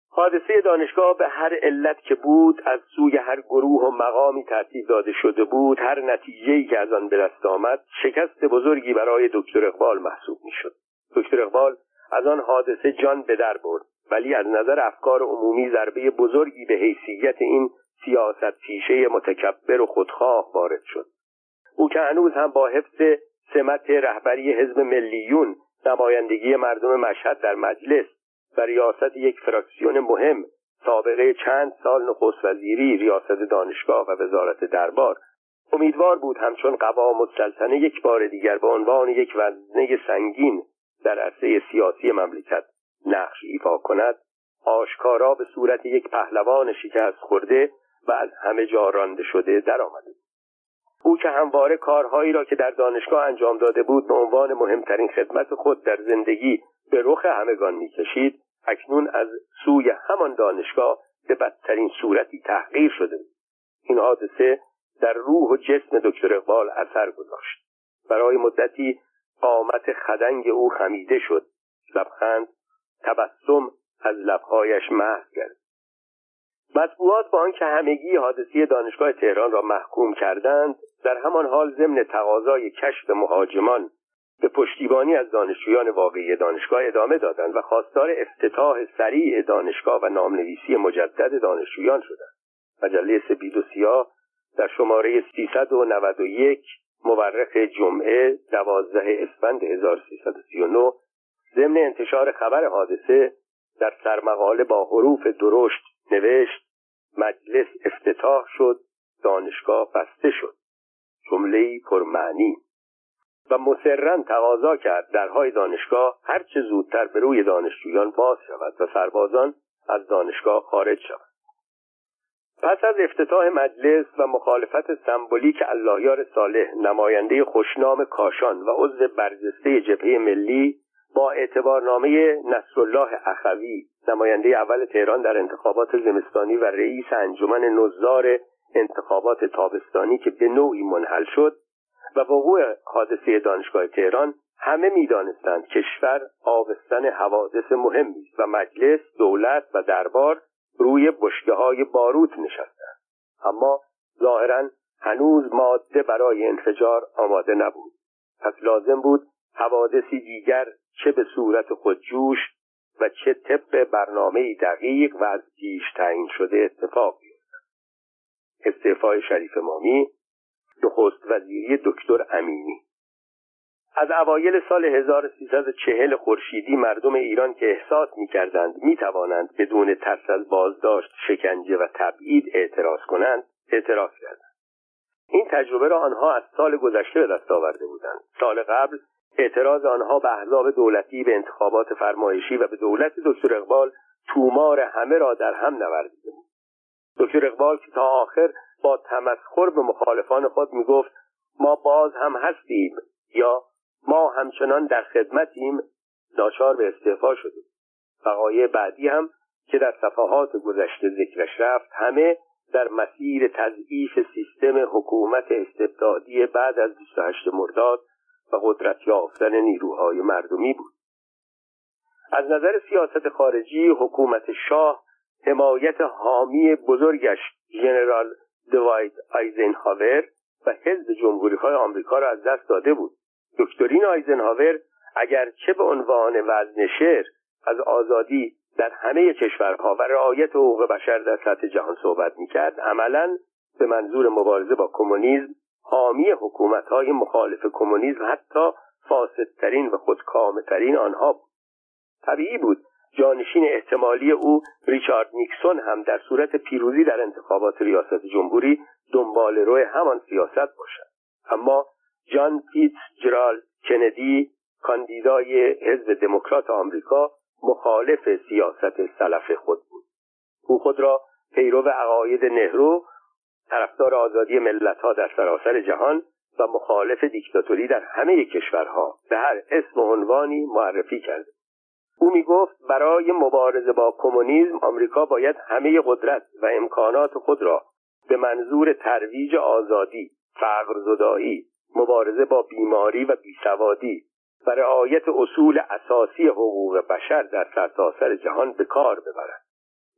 [SPEAKER 1] حادثه دانشگاه به هر علت که بود از سوی هر گروه و مقامی ترتیب داده شده بود هر نتیجه‌ای که از آن به دست آمد شکست بزرگی برای دکتر اقبال محسوب می‌شد. دکتر اقبال از آن حادثه جان به در برد ولی از نظر افکار عمومی ضربه بزرگی به حیثیت این سیاست پیشه متکبر و خودخواه وارد شد. او که هنوز هم با حفظ سمت رهبری حزب ملیون نمایندگی مردم مشهد در مجلس و ریاست یک فراکسیون مهم سابقه چند سال نخست وزیری ریاست دانشگاه و وزارت دربار. امیدوار بود همچون قوام السلطنه یک بار دیگر به عنوان یک وزنه سنگین در عرصه سیاسی مملکت نقش ایفا کند. آشکارا به صورت یک پهلوان شکست خورده و از همه جا رانده شده درآمده او که همواره کارهایی را که در دانشگاه انجام داده بود به عنوان مهمترین خدمت خود در زندگی به رخ همگان می‌کشید اکنون از سوی همان دانشگاه به بدترین صورتی تحقیر شده بود. این حادثه در روح و جسم دکتر اقبال اثر گذاشت. برای مدتی قامت خدنگ او خمیده شد لبخند تبسم از لبهایش محو کرد. مطبوعات با آنکه همگی حادثه دانشگاه تهران را محکوم کردند در همان حال ضمن تقاضای کشف مهاجمان به پشتیبانی از دانشجویان واقعی دانشگاه ادامه دادند و خواستار افتتاح سریع دانشگاه و نامنویسی مجدد دانشجویان شدند. مجله سپید و سیاه در شماره 391 مورخ جمعه دوازده اسفند 1339 ضمن انتشار خبر حادثه در سرمقاله با حروف درشت نوشت مجلس افتتاح شد دانشگاه بسته شد. جمله پرمعنی. و مسررا تقاضا کرد درهای دانشگاه هرچه زودتر به روی دانشجویان باز شود و سربازان از دانشگاه خارج شود پس از افتتاح مجلس و مخالفت سمبولیک اللهیار صالح نماینده خوشنام کاشان و عضو برجسته جبهه ملی با اعتبارنامه نصرالله اخوی نماینده اول تهران در انتخابات زمستانی و رئیس انجمن نظار انتخابات تابستانی که به نوعی منحل شد و وقوع حادثه دانشگاه تهران همه می‌دانستند کشور آبستن حوادث مهمی و مجلس دولت و دربار روی بشکه های باروت نشستند. اما ظاهرا هنوز ماده برای انفجار آماده نبود. پس لازم بود حوادثی دیگر چه به صورت خودجوش و چه طبق برنامه دقیق و از پیش تعیین شده اتفاق بیفتد. استعفای شریف مامی نخست وزیری دکتر امینی. از اوایل سال 1340 خورشیدی مردم ایران که احساس می‌کردند می‌توانند بدون ترس از بازداشت شکنجه و تبعید اعتراض کنند اعتراض کردند. این تجربه را آنها از سال گذشته به دست آورده بودند. سال قبل اعتراض آنها به احزاب دولتی به انتخابات فرمایشی و به دولت دکتر اقبال تومار همه را در هم نوردیده بود دکتر اقبال که تا آخر با تمسخر به مخالفان خود می‌گفت ما باز هم هستیم یا ما همچنان در خدمتیم ناچار به استعفا شده. وقایع بعدی هم که در صفحات گذشته ذکرش رفت همه در مسیر تضعیف سیستم حکومت استبدادی بعد از 28 مرداد و قدرت یافتن نیروهای مردمی بود. از نظر سیاست خارجی حکومت شاه حمایت حامی بزرگش ژنرال دوایت آیزنهاور و حزب جمهوری های آمریکا را از دست داده بود. دکترین آیزنهاور اگر چه به عنوان وزن شعر از آزادی در همه کشورها و رعایت حقوق بشر در سطح جهان صحبت می‌کرد عملا به منظور مبارزه با کمونیسم حامی حکومت های مخالف کمونیسم حتی فاسدترین و خودکامترین آنها بود. طبیعی بود جانشین احتمالی او ریچارد نیکسون هم در صورت پیروزی در انتخابات ریاست جمهوری دنبال روی همان سیاست باشد. اما جان پیت جرال کندی کاندیدای حزب دموکرات آمریکا مخالف سیاست سلف خود بود. او خود را پیرو عقاید نهرو طرفدار آزادی ملتها در سراسر جهان و مخالف دیکتاتوری در همه کشورها به هر اسم و عنوانی معرفی کرده. او می گفت برای مبارزه با کمونیسم آمریکا باید همه قدرت و امکانات خود را به منظور ترویج آزادی فقر زدایی مبارزه با بیماری و بیسوادی و رعایت اصول اساسی حقوق بشر در سرتاسر جهان به کار ببرد.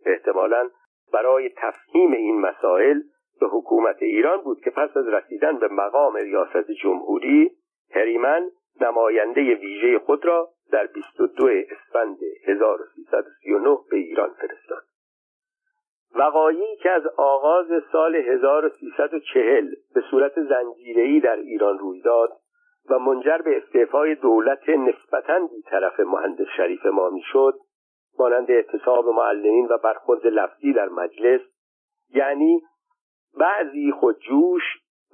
[SPEAKER 1] احتمالا برای تفهیم این مسائل به حکومت ایران بود که پس از رسیدن به مقام ریاست جمهوری هریمن نماینده ویژه خود را در 22 اسفند 1339 به ایران فرستاد. وقایعی که از آغاز سال 1340 به صورت زنجیره‌ای در ایران روی داد و منجر به استعفای دولت نسبتا طرف مهندس شریف مامی شد مانند اعتصاب معلمین و برخورد لفظی در مجلس یعنی بعضی خودجوش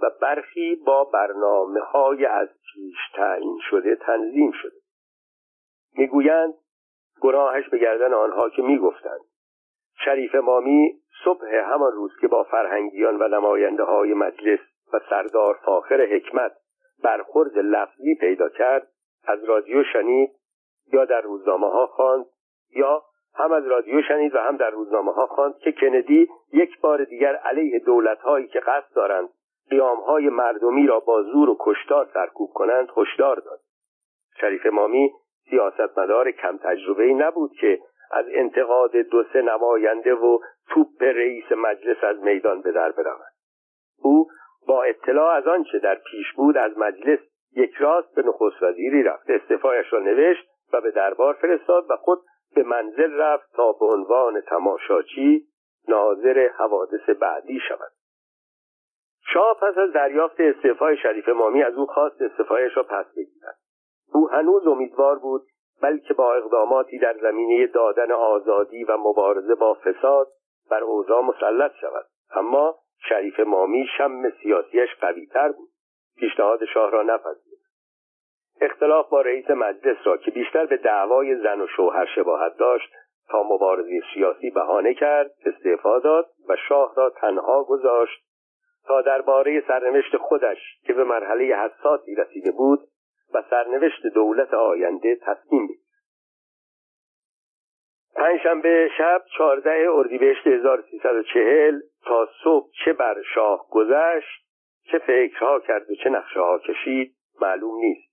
[SPEAKER 1] و برخی با برنامه های از پیش تعیین شده تنظیم شده. می‌گویند گناهش به گردن آنها که می‌گفتند. شریف مامی صبح همان روز که با فرهنگیان و نماینده های مجلس و سردار فاخر حکمت برخورد لفظی پیدا کرد از رادیو شنید یا در روزنامه ها خواند یا هم از رادیو شنید و هم در روزنامه ها خواند که کندی یک بار دیگر علیه دولت هایی که قصد دارند قیام های مردمی را با زور و کشتار سرکوب کنند هشدار داد. شریف مامی سیاستمدار کم تجربه ای نبود که از انتقاد دو سه نماینده و توپ رئیس مجلس از میدان به در برود. او با اطلاع از آنچه در پیش بود از مجلس یک راست به نخست وزیری رفت. استعفایش را نوشت و به دربار فرستاد و خود به منزل رفت تا به عنوان تماشاچی ناظر حوادث بعدی شود. شاه پس از دریافت استعفای شریف مامی از او خواست استعفایش را پس بگیرد. او هنوز امیدوار بود بلکه با اقداماتی در زمینه دادن آزادی و مبارزه با فساد بر اوضاع مسلط شود. اما شریف مامی شم سیاسیش قویتر بود. پیشنهاد شاه را نپذیرد اختلاف با رئیس مجلس را که بیشتر به دعوای زن و شوهر شباهت داشت تا مبارزه سیاسی بهانه کرد استعفا داد و شاه را تنها گذاشت تا درباره سرنوشت خودش که به مرحله حساسی رسیده بود و سرنوشت دولت آینده تصمیم بگیرد. پنجشنبه شب چهارده اردیبهشت 1340 تا صبح چه بر شاه گذشت چه فکرها کرد و چه نقشه ها کشید معلوم نیست.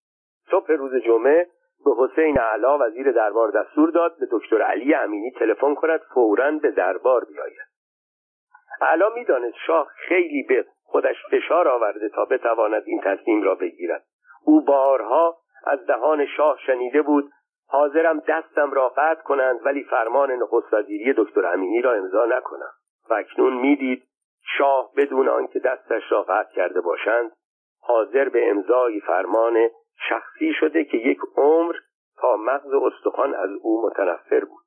[SPEAKER 1] صبح روز جمعه به حسین علا وزیر دربار دستور داد به دکتر علی امینی تلفن کند فورا به دربار بیاید. علا می‌دانست شاه خیلی به خودش فشار آورده تا بتواند این تصمیم را بگیرد. او بارها از دهان شاه شنیده بود حاضرم دستم را قطع کنند ولی فرمان نخست وزیری دکتر امینی را امضا نکنم. و اکنون می‌دید شاه بدون آنکه دستش را قطع کرده باشند حاضر به امضای فرمان شخصی شده که یک عمر تا مغز استخوان از او متنفر بود.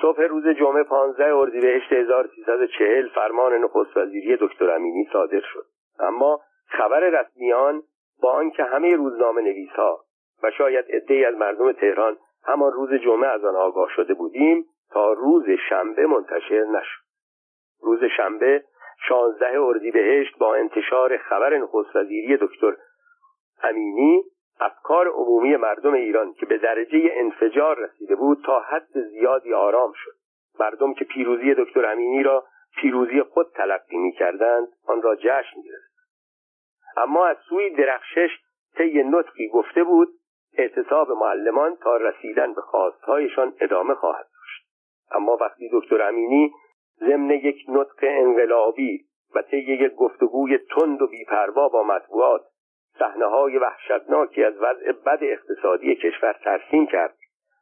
[SPEAKER 1] صبح روز جمعه 15 اردیبهشت 1340 فرمان نخست وزیری دکتر امینی صادر شد. اما خبر رسمیان با آنکه همه روزنامه نویس ها و شاید عدهای از مردم تهران همان روز جمعه از آن آگاه شده بودیم تا روز شنبه منتشر نشد. روز شنبه 16 اردیبهشت با انتشار خبر نخست وزیری دکتر امینی افکار عمومی مردم ایران که به درجه انفجار رسیده بود تا حد زیادی آرام شد. مردم که پیروزی دکتر امینی را پیروزی خود تلقی می کردند آن را جشن گرفت اما از سوی درخشش طی نطقی گفته بود اعتصاب معلمان تا رسیدن به خواستهایشان ادامه خواهد داشت. اما وقتی دکتر امینی ضمن یک نطق انقلابی و طی یک گفتگوی تند و بیپروا با مطبوعات صحنه های وحشتناکی از وضع بد اقتصادی کشور ترسیم کرد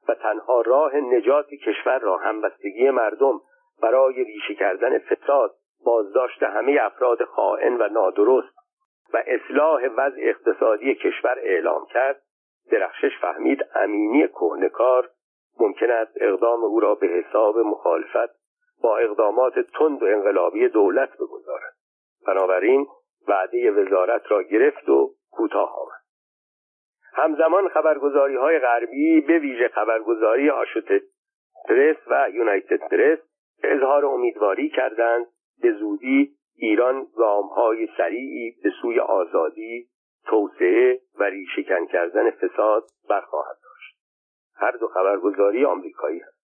[SPEAKER 1] و تنها راه نجات کشور را همبستگی مردم برای ریشه کردن فساد بازداشت همه افراد خائن و نادرست و اصلاح وضع اقتصادی کشور اعلام کرد. درخشش فهمید امینی کهنکار ممکن است اقدام او را به حساب مخالفت با اقدامات تند و انقلابی دولت بگذارد. بنابراین وعده وزارت را گرفت و کوتاه آمد. همزمان خبرگزاری های غربی به ویژه خبرگزاری آشوت پرس و یونایتد پرس اظهار امیدواری کردند به زودی ایران های سریعی به سوی آزادی توسعه و ریشهکن کردن فساد برخواهد داشت. هر دو خبرگزاری آمریکایی هست.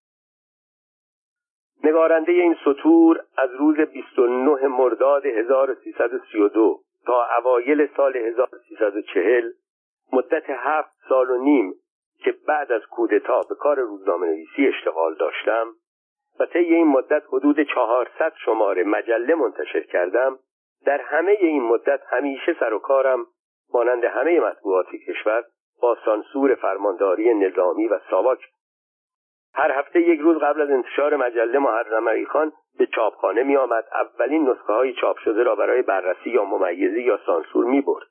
[SPEAKER 1] نگارنده این سطور از روز 29 مرداد 1332 تا اوایل سال 1340 مدت هفت سال و نیم که بعد از کودتا به کار روزنامه نویسی اشتغال داشتم و طی این مدت حدود 400 شماره مجله منتشر کردم در همه این مدت همیشه سر و کارم مانند همه مطبوعات کشور با سانسور فرمانداری نظامی و ساواک هر هفته یک روز قبل از انتشار مجله محرم علی خان به چاپخانه می آمد اولین نسخه های چاپ شده را برای بررسی یا ممیزی یا سانسور می برد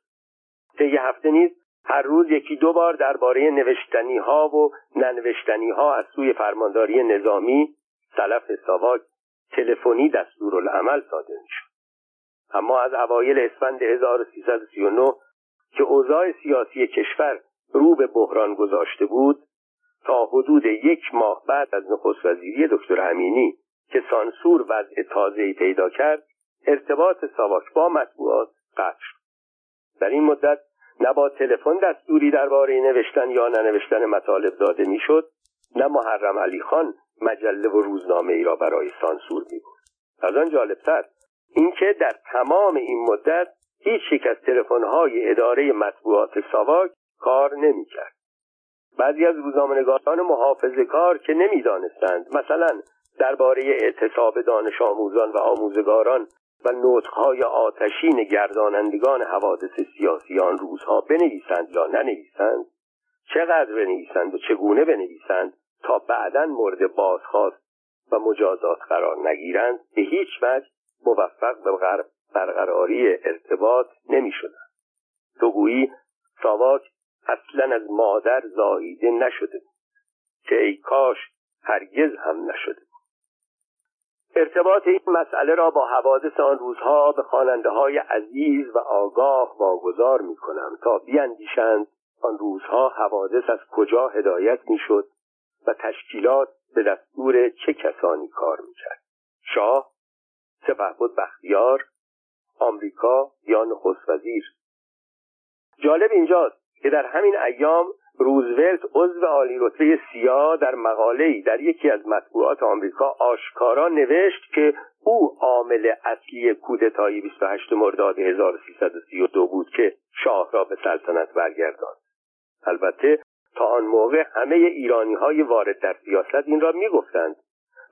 [SPEAKER 1] طی هفته نیز هر روز یکی دو بار درباره نوشتنی ها و ننوشتنی ها از سوی فرمانداری نظامی سلف ساواک تلفنی دستورالعمل صادر شد اما از اوایل اسفند 1339 که اوضاع سیاسی کشور رو به بحران گذاشته بود تا حدود یک ماه بعد از نخست وزیری دکتر امینی که سانسور وضع تازه‌ای پیدا کرد ارتباط ساواک با مطبوعات قطع شد. در این مدت نه با تلفن دستوری درباره نوشتن یا ننوشتن مطالب داده می‌شد نه محرم علی خان مجله و روزنامه ای را برای سانسور می بود از آن جالبتر اینکه در تمام این مدت هیچ یک از تلفن‌های اداره مطبوعات ساواک کار نمی‌کرد. بعضی از روزنامه‌نگاران محافظه کار که نمی‌دانستند مثلا درباره اعتصاب دانش آموزان و آموزگاران و نطقهای آتشین گردانندگان حوادث سیاسی آن روزها بنویسند یا ننویسند چقدر بنویسند و چگونه بنویسند تا بعدا مورد بازخواست و مجازات قرار نگیرند به هیچ وجه موفق به برقراری ارتباط نمی شدند تو گویی ساواک اصلا از مادر زاییده نشده بود که ای کاش هرگز هم نشده ارتباط این مسئله را با حوادث آن روزها به خواننده های عزیز و آگاه واگذار می کنم تا بیاندیشند آن روزها حوادث از کجا هدایت می‌شد و تشکیلات به دستور چه کسانی کار می‌کرد. شاه سپهبد بختیار آمریکا یا نخست وزیر. جالب اینجاست که در همین ایام روزولت عضو عالی رتبه سیا در مقاله‌ای در یکی از مطبوعات آمریکا آشکارا نوشت که او عامل اصلی کودتای 28 مرداد 1332 بود که شاه را به سلطنت برگرداند. البته تا آن موقع همه ایرانی های وارد در سیاست این را می‌گفتند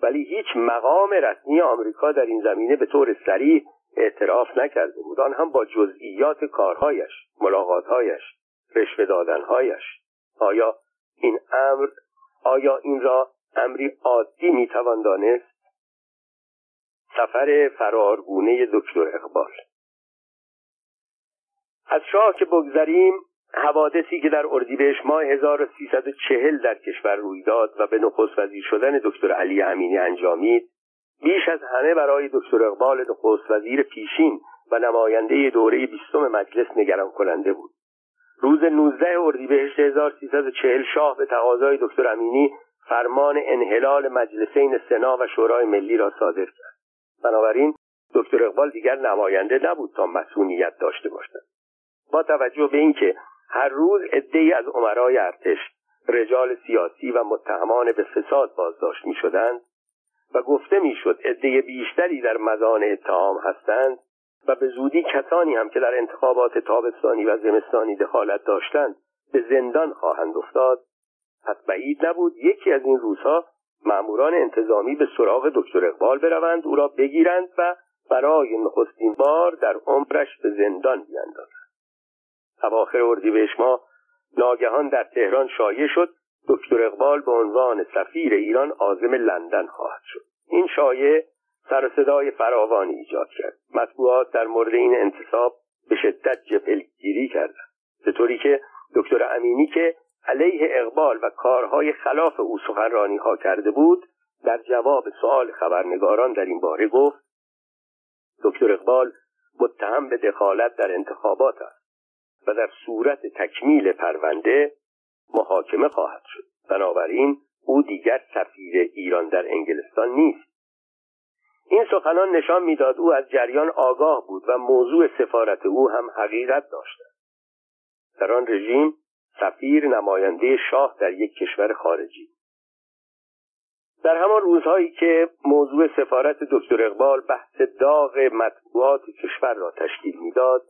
[SPEAKER 1] ولی هیچ مقام رسمی آمریکا در این زمینه به طور سریع اعتراف نکرده بود. آن هم با جزئیات کارهایش ملاقاتهایش. رشوه دادنهایش. آیا این امر آیا این را امری عادی می‌توان دانست؟ سفر فرارگونه دکتر اقبال. از شاه که بگذریم حوادثی که در اردیبهشت ماه 1340 در کشور روی داد و به نخست وزیر شدن دکتر علی امینی انجامید بیش از همه برای دکتر اقبال نخست وزیر پیشین و نماینده دوره بیستم مجلس نگران کننده بود. روز 19 اردیبهشت 1340 شاه به تقاضای دکتر امینی فرمان انحلال مجلسین سنا و شورای ملی را صادر کرد. بنابراین دکتر اقبال دیگر نماینده نبود تا مسئولیت داشته باشد. با توجه به اینکه هر روز عدهای از عمرای ارتش رجال سیاسی و متهمان به فساد بازداشت می شدند و گفته می‌شد عده بیشتری در مزان اتهام هستند و به زودی کسانی هم که در انتخابات تابستانی و زمستانی دخالت داشتند به زندان خواهند افتاد. پس بعید نبود یکی از این روزها ماموران انتظامی به سراغ دکتر اقبال بروند او را بگیرند و برای نخستین بار در عمرش به زندان بیاندازند اواخر اردیبهشت ماه ناگهان در تهران شایع شد دکتر اقبال به عنوان سفیر ایران عازم لندن خواهد شد. این شایعه سر صدای فراوانی ایجاد کرد. مطبوعات در مورد این انتصاب به شدت جبهگیری کردند. به طوری که دکتر امینی که علیه اقبال و کارهای خلاف او سخنرانی ها کرده بود در جواب سؤال خبرنگاران در این باره گفت دکتر اقبال متهم به دخالت در انتخابات است و در صورت تکمیل پرونده محاکمه خواهد شد. بنابراین او دیگر سفیر ایران در انگلستان نیست. این سخنان نشان می‌داد او از جریان آگاه بود و موضوع سفارت او هم حقیقت داشته. در آن رژیم سفیر نماینده شاه در یک کشور خارجی. در همان روزهایی که موضوع سفارت دکتر اقبال بحث داغ مطبوعات کشور را تشکیل می‌داد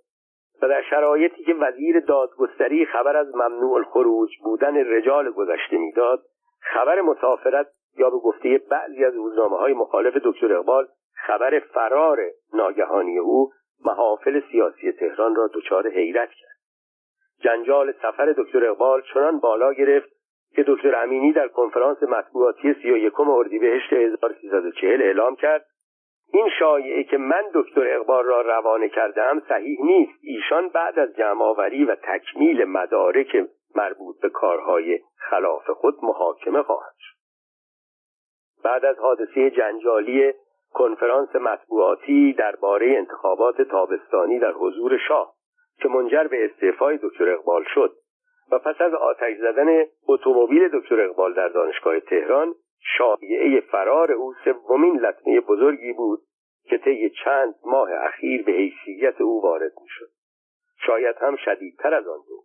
[SPEAKER 1] و در شرایطی که وزیر دادگستری خبر از ممنوع الخروج بودن رجال گذشته می‌داد خبر مسافرت یا به گفته بعضی از روزنامه های مخالف دکتر اقبال خبر فرار ناگهانی او محافل سیاسی تهران را دچار حیرت کرد. جنجال سفر دکتر اقبال چنان بالا گرفت که دکتر امینی در کنفرانس مطبوعاتی سی و یکم اردیبهشت 1340 اعلام کرد این شایعه که من دکتر اقبال را روانه کردم صحیح نیست. ایشان بعد از جمعآوری و تکمیل مدارک مربوط به کارهای خلاف خود محاکمه خواهد شد. بعد از حادثه جنجالی کنفرانس مطبوعاتی درباره انتخابات تابستانی در حضور شاه که منجر به استعفای دکتر اقبال شد و پس از آتش زدن اتومبیل دکتر اقبال در دانشگاه تهران شایعه فرار او سومین لطمه بزرگی بود که طی چند ماه اخیر به حیثیت او وارد می‌شد. شاید هم شدیدتر از آن دو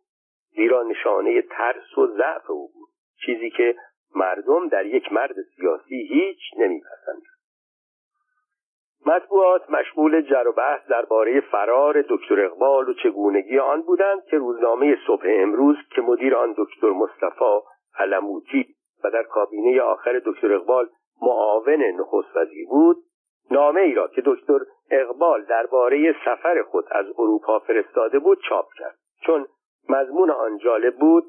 [SPEAKER 1] زیرا نشانه ترس و ضعف او بود. چیزی که مردم در یک مرد سیاسی هیچ نمیپسندند. مطبوعات مشمول جر و بحث درباره فرار دکتر اقبال و چگونگی آن بودند که روزنامه صبح امروز که مدیر آن دکتر مصطفی علموتی و در کابینه آخر دکتر اقبال معاون نخست وزیر بود نامه ای را که دکتر اقبال درباره سفر خود از اروپا فرستاده بود چاپ کرد. چون مضمون آن جالب بود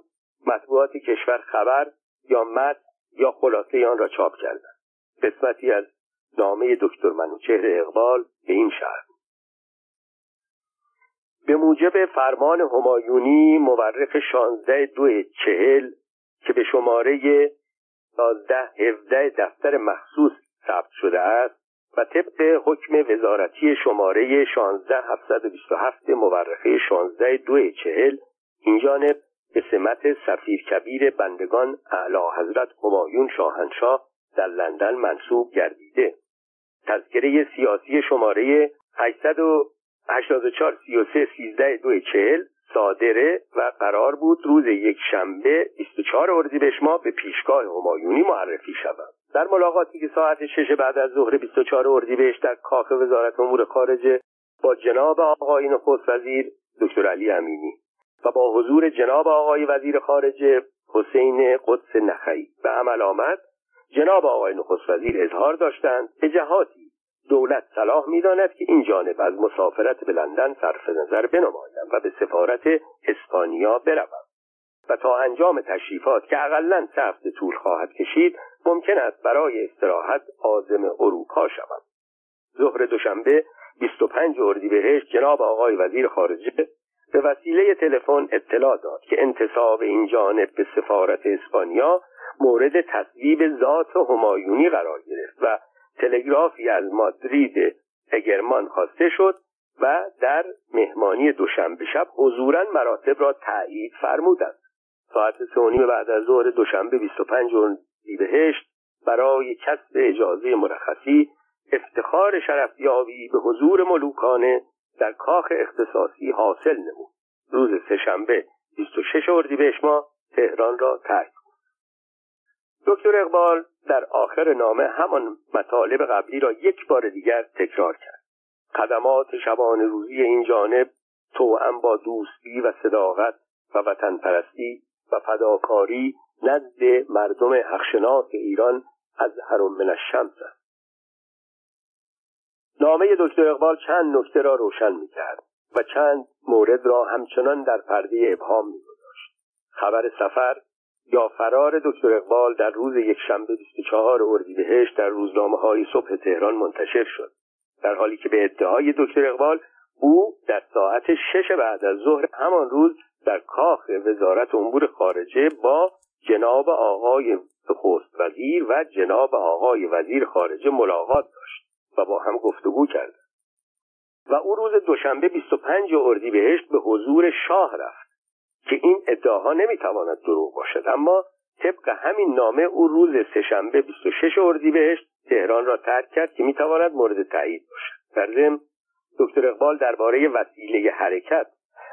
[SPEAKER 1] مطبوعات کشور خبر یا مد یا خلاصه آن را چاپ کردند قسمتی از نامه دکتر منوچهر اقبال به این شهر. به موجب فرمان همایونی مورخ شانزده دو چهل که به شماره یازده هفده دفتر مخصوص ثبت شده است و طبق حکم وزارتی شماره شانزده هفتصد و بیست و هفت مورخه شانزده دو چهل این جانب به سمت سفیر کبیر بندگان اعلی حضرت همایون شاهنشاه در لندن منصوب گردیده. تذکره سیاسی شماره 884 33 13 2 40 صادره و قرار بود روز یک شنبه 24 اردیبهشت ماه به پیشگاه همایونی معرفی شود در ملاقاتی که ساعت 6 بعد از ظهر 24 اردیبهشت در کاخ وزارت امور خارجه با جناب آقای نخست وزیر دکتر علی امینی. و با حضور جناب آقای وزیر خارجه حسین قدس نخعی به عمل آمد. جناب آقای نخست وزیر اظهار داشتند به جهاتی دولت صلاح می‌داند که این جانب از مسافرت به لندن صرف نظر بنمایم و به سفارت اسپانیا بروم و تا انجام تشریفات که اقلا سه هفته طول خواهد کشید ممکن است برای استراحت عازم اروپا شوم. ظهر دوشنبه 25 اردیبهشت جناب آقای وزیر خارجه به وسیله تلفن اطلاع داد که انتصاب این جانب به سفارت اسپانیا مورد تصویب ذات همایونی قرار گرفت و تلگرافی از مادرید اگرمان خواسته شد و در مهمانی دوشنبه شب حضورا مراتب را تایید فرمودند. ساعت سه بعد از ظهر دوشنبه 25 اردیبهشت برای کسب اجازه مرخصی افتخار شرفیابی به حضور ملوکانه در کاخ اختصاصی حاصل نمود. روز سهشنبه 26 اردیبهشت ماه تهران را ترک دکتر اقبال در آخر نامه همان مطالب قبلی را یک بار دیگر تکرار کرد. خدمات شبان روزی این جانب توأم با دوستی و صداقت و وطن پرستی و فداکاری نزد مردم حقشناس ایران از هرم من الشمس است. نامه دکتر اقبال چند نکته را روشن می‌کرد و چند مورد را همچنان در پرده ابهام میگذاشت. خبر سفر یا فرار دکتر اقبال در روز یک شنبه 24 اردیبهشت در روزنامه های صبح تهران منتشر شد. در حالی که به ادعای دکتر اقبال او در ساعت شش بعد از ظهر همان روز در کاخ وزارت امور خارجه با جناب آقای نخست وزیر و جناب آقای وزیر خارجه ملاقات داشت. و با هم گفتگو کرد. و او روز دوشنبه 25 اردیبهشت به حضور شاه رفت که این ادعاها نمی‌تواند دروغ باشد. اما طبق همین نامه او روز سهشنبه 26 اردیبهشت تهران را ترک کرد که می‌تواند مورد تایید باشد. در ضمن دکتر اقبال درباره وسیله حرکت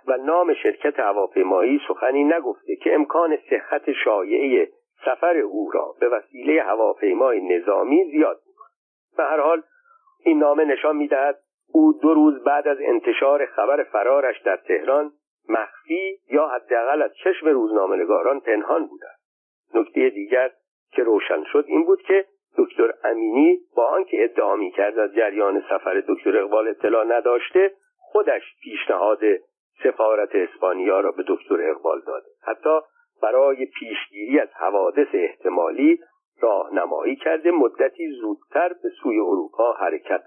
[SPEAKER 1] و نام شرکت هواپیمایی سخنی نگفته که امکان صحت شایعه سفر او را به وسیله هواپیمای نظامی زیاد می‌کند. به هر حال این نامه نشان می‌دهد او دو روز بعد از انتشار خبر فرارش در تهران مخفی یا حداقل از چشم روزنامهنگاران پنهان بود نکته دیگر که روشن شد این بود که دکتر امینی با آنکه ادعا می‌کرد از جریان سفر دکتر اقبال اطلاع نداشته خودش پیشنهاد سفارت اسپانیا را به دکتر اقبال داده. حتی برای پیشگیری از حوادث احتمالی راهنمایی کرده مدتی زودتر به سوی اروپا حرکت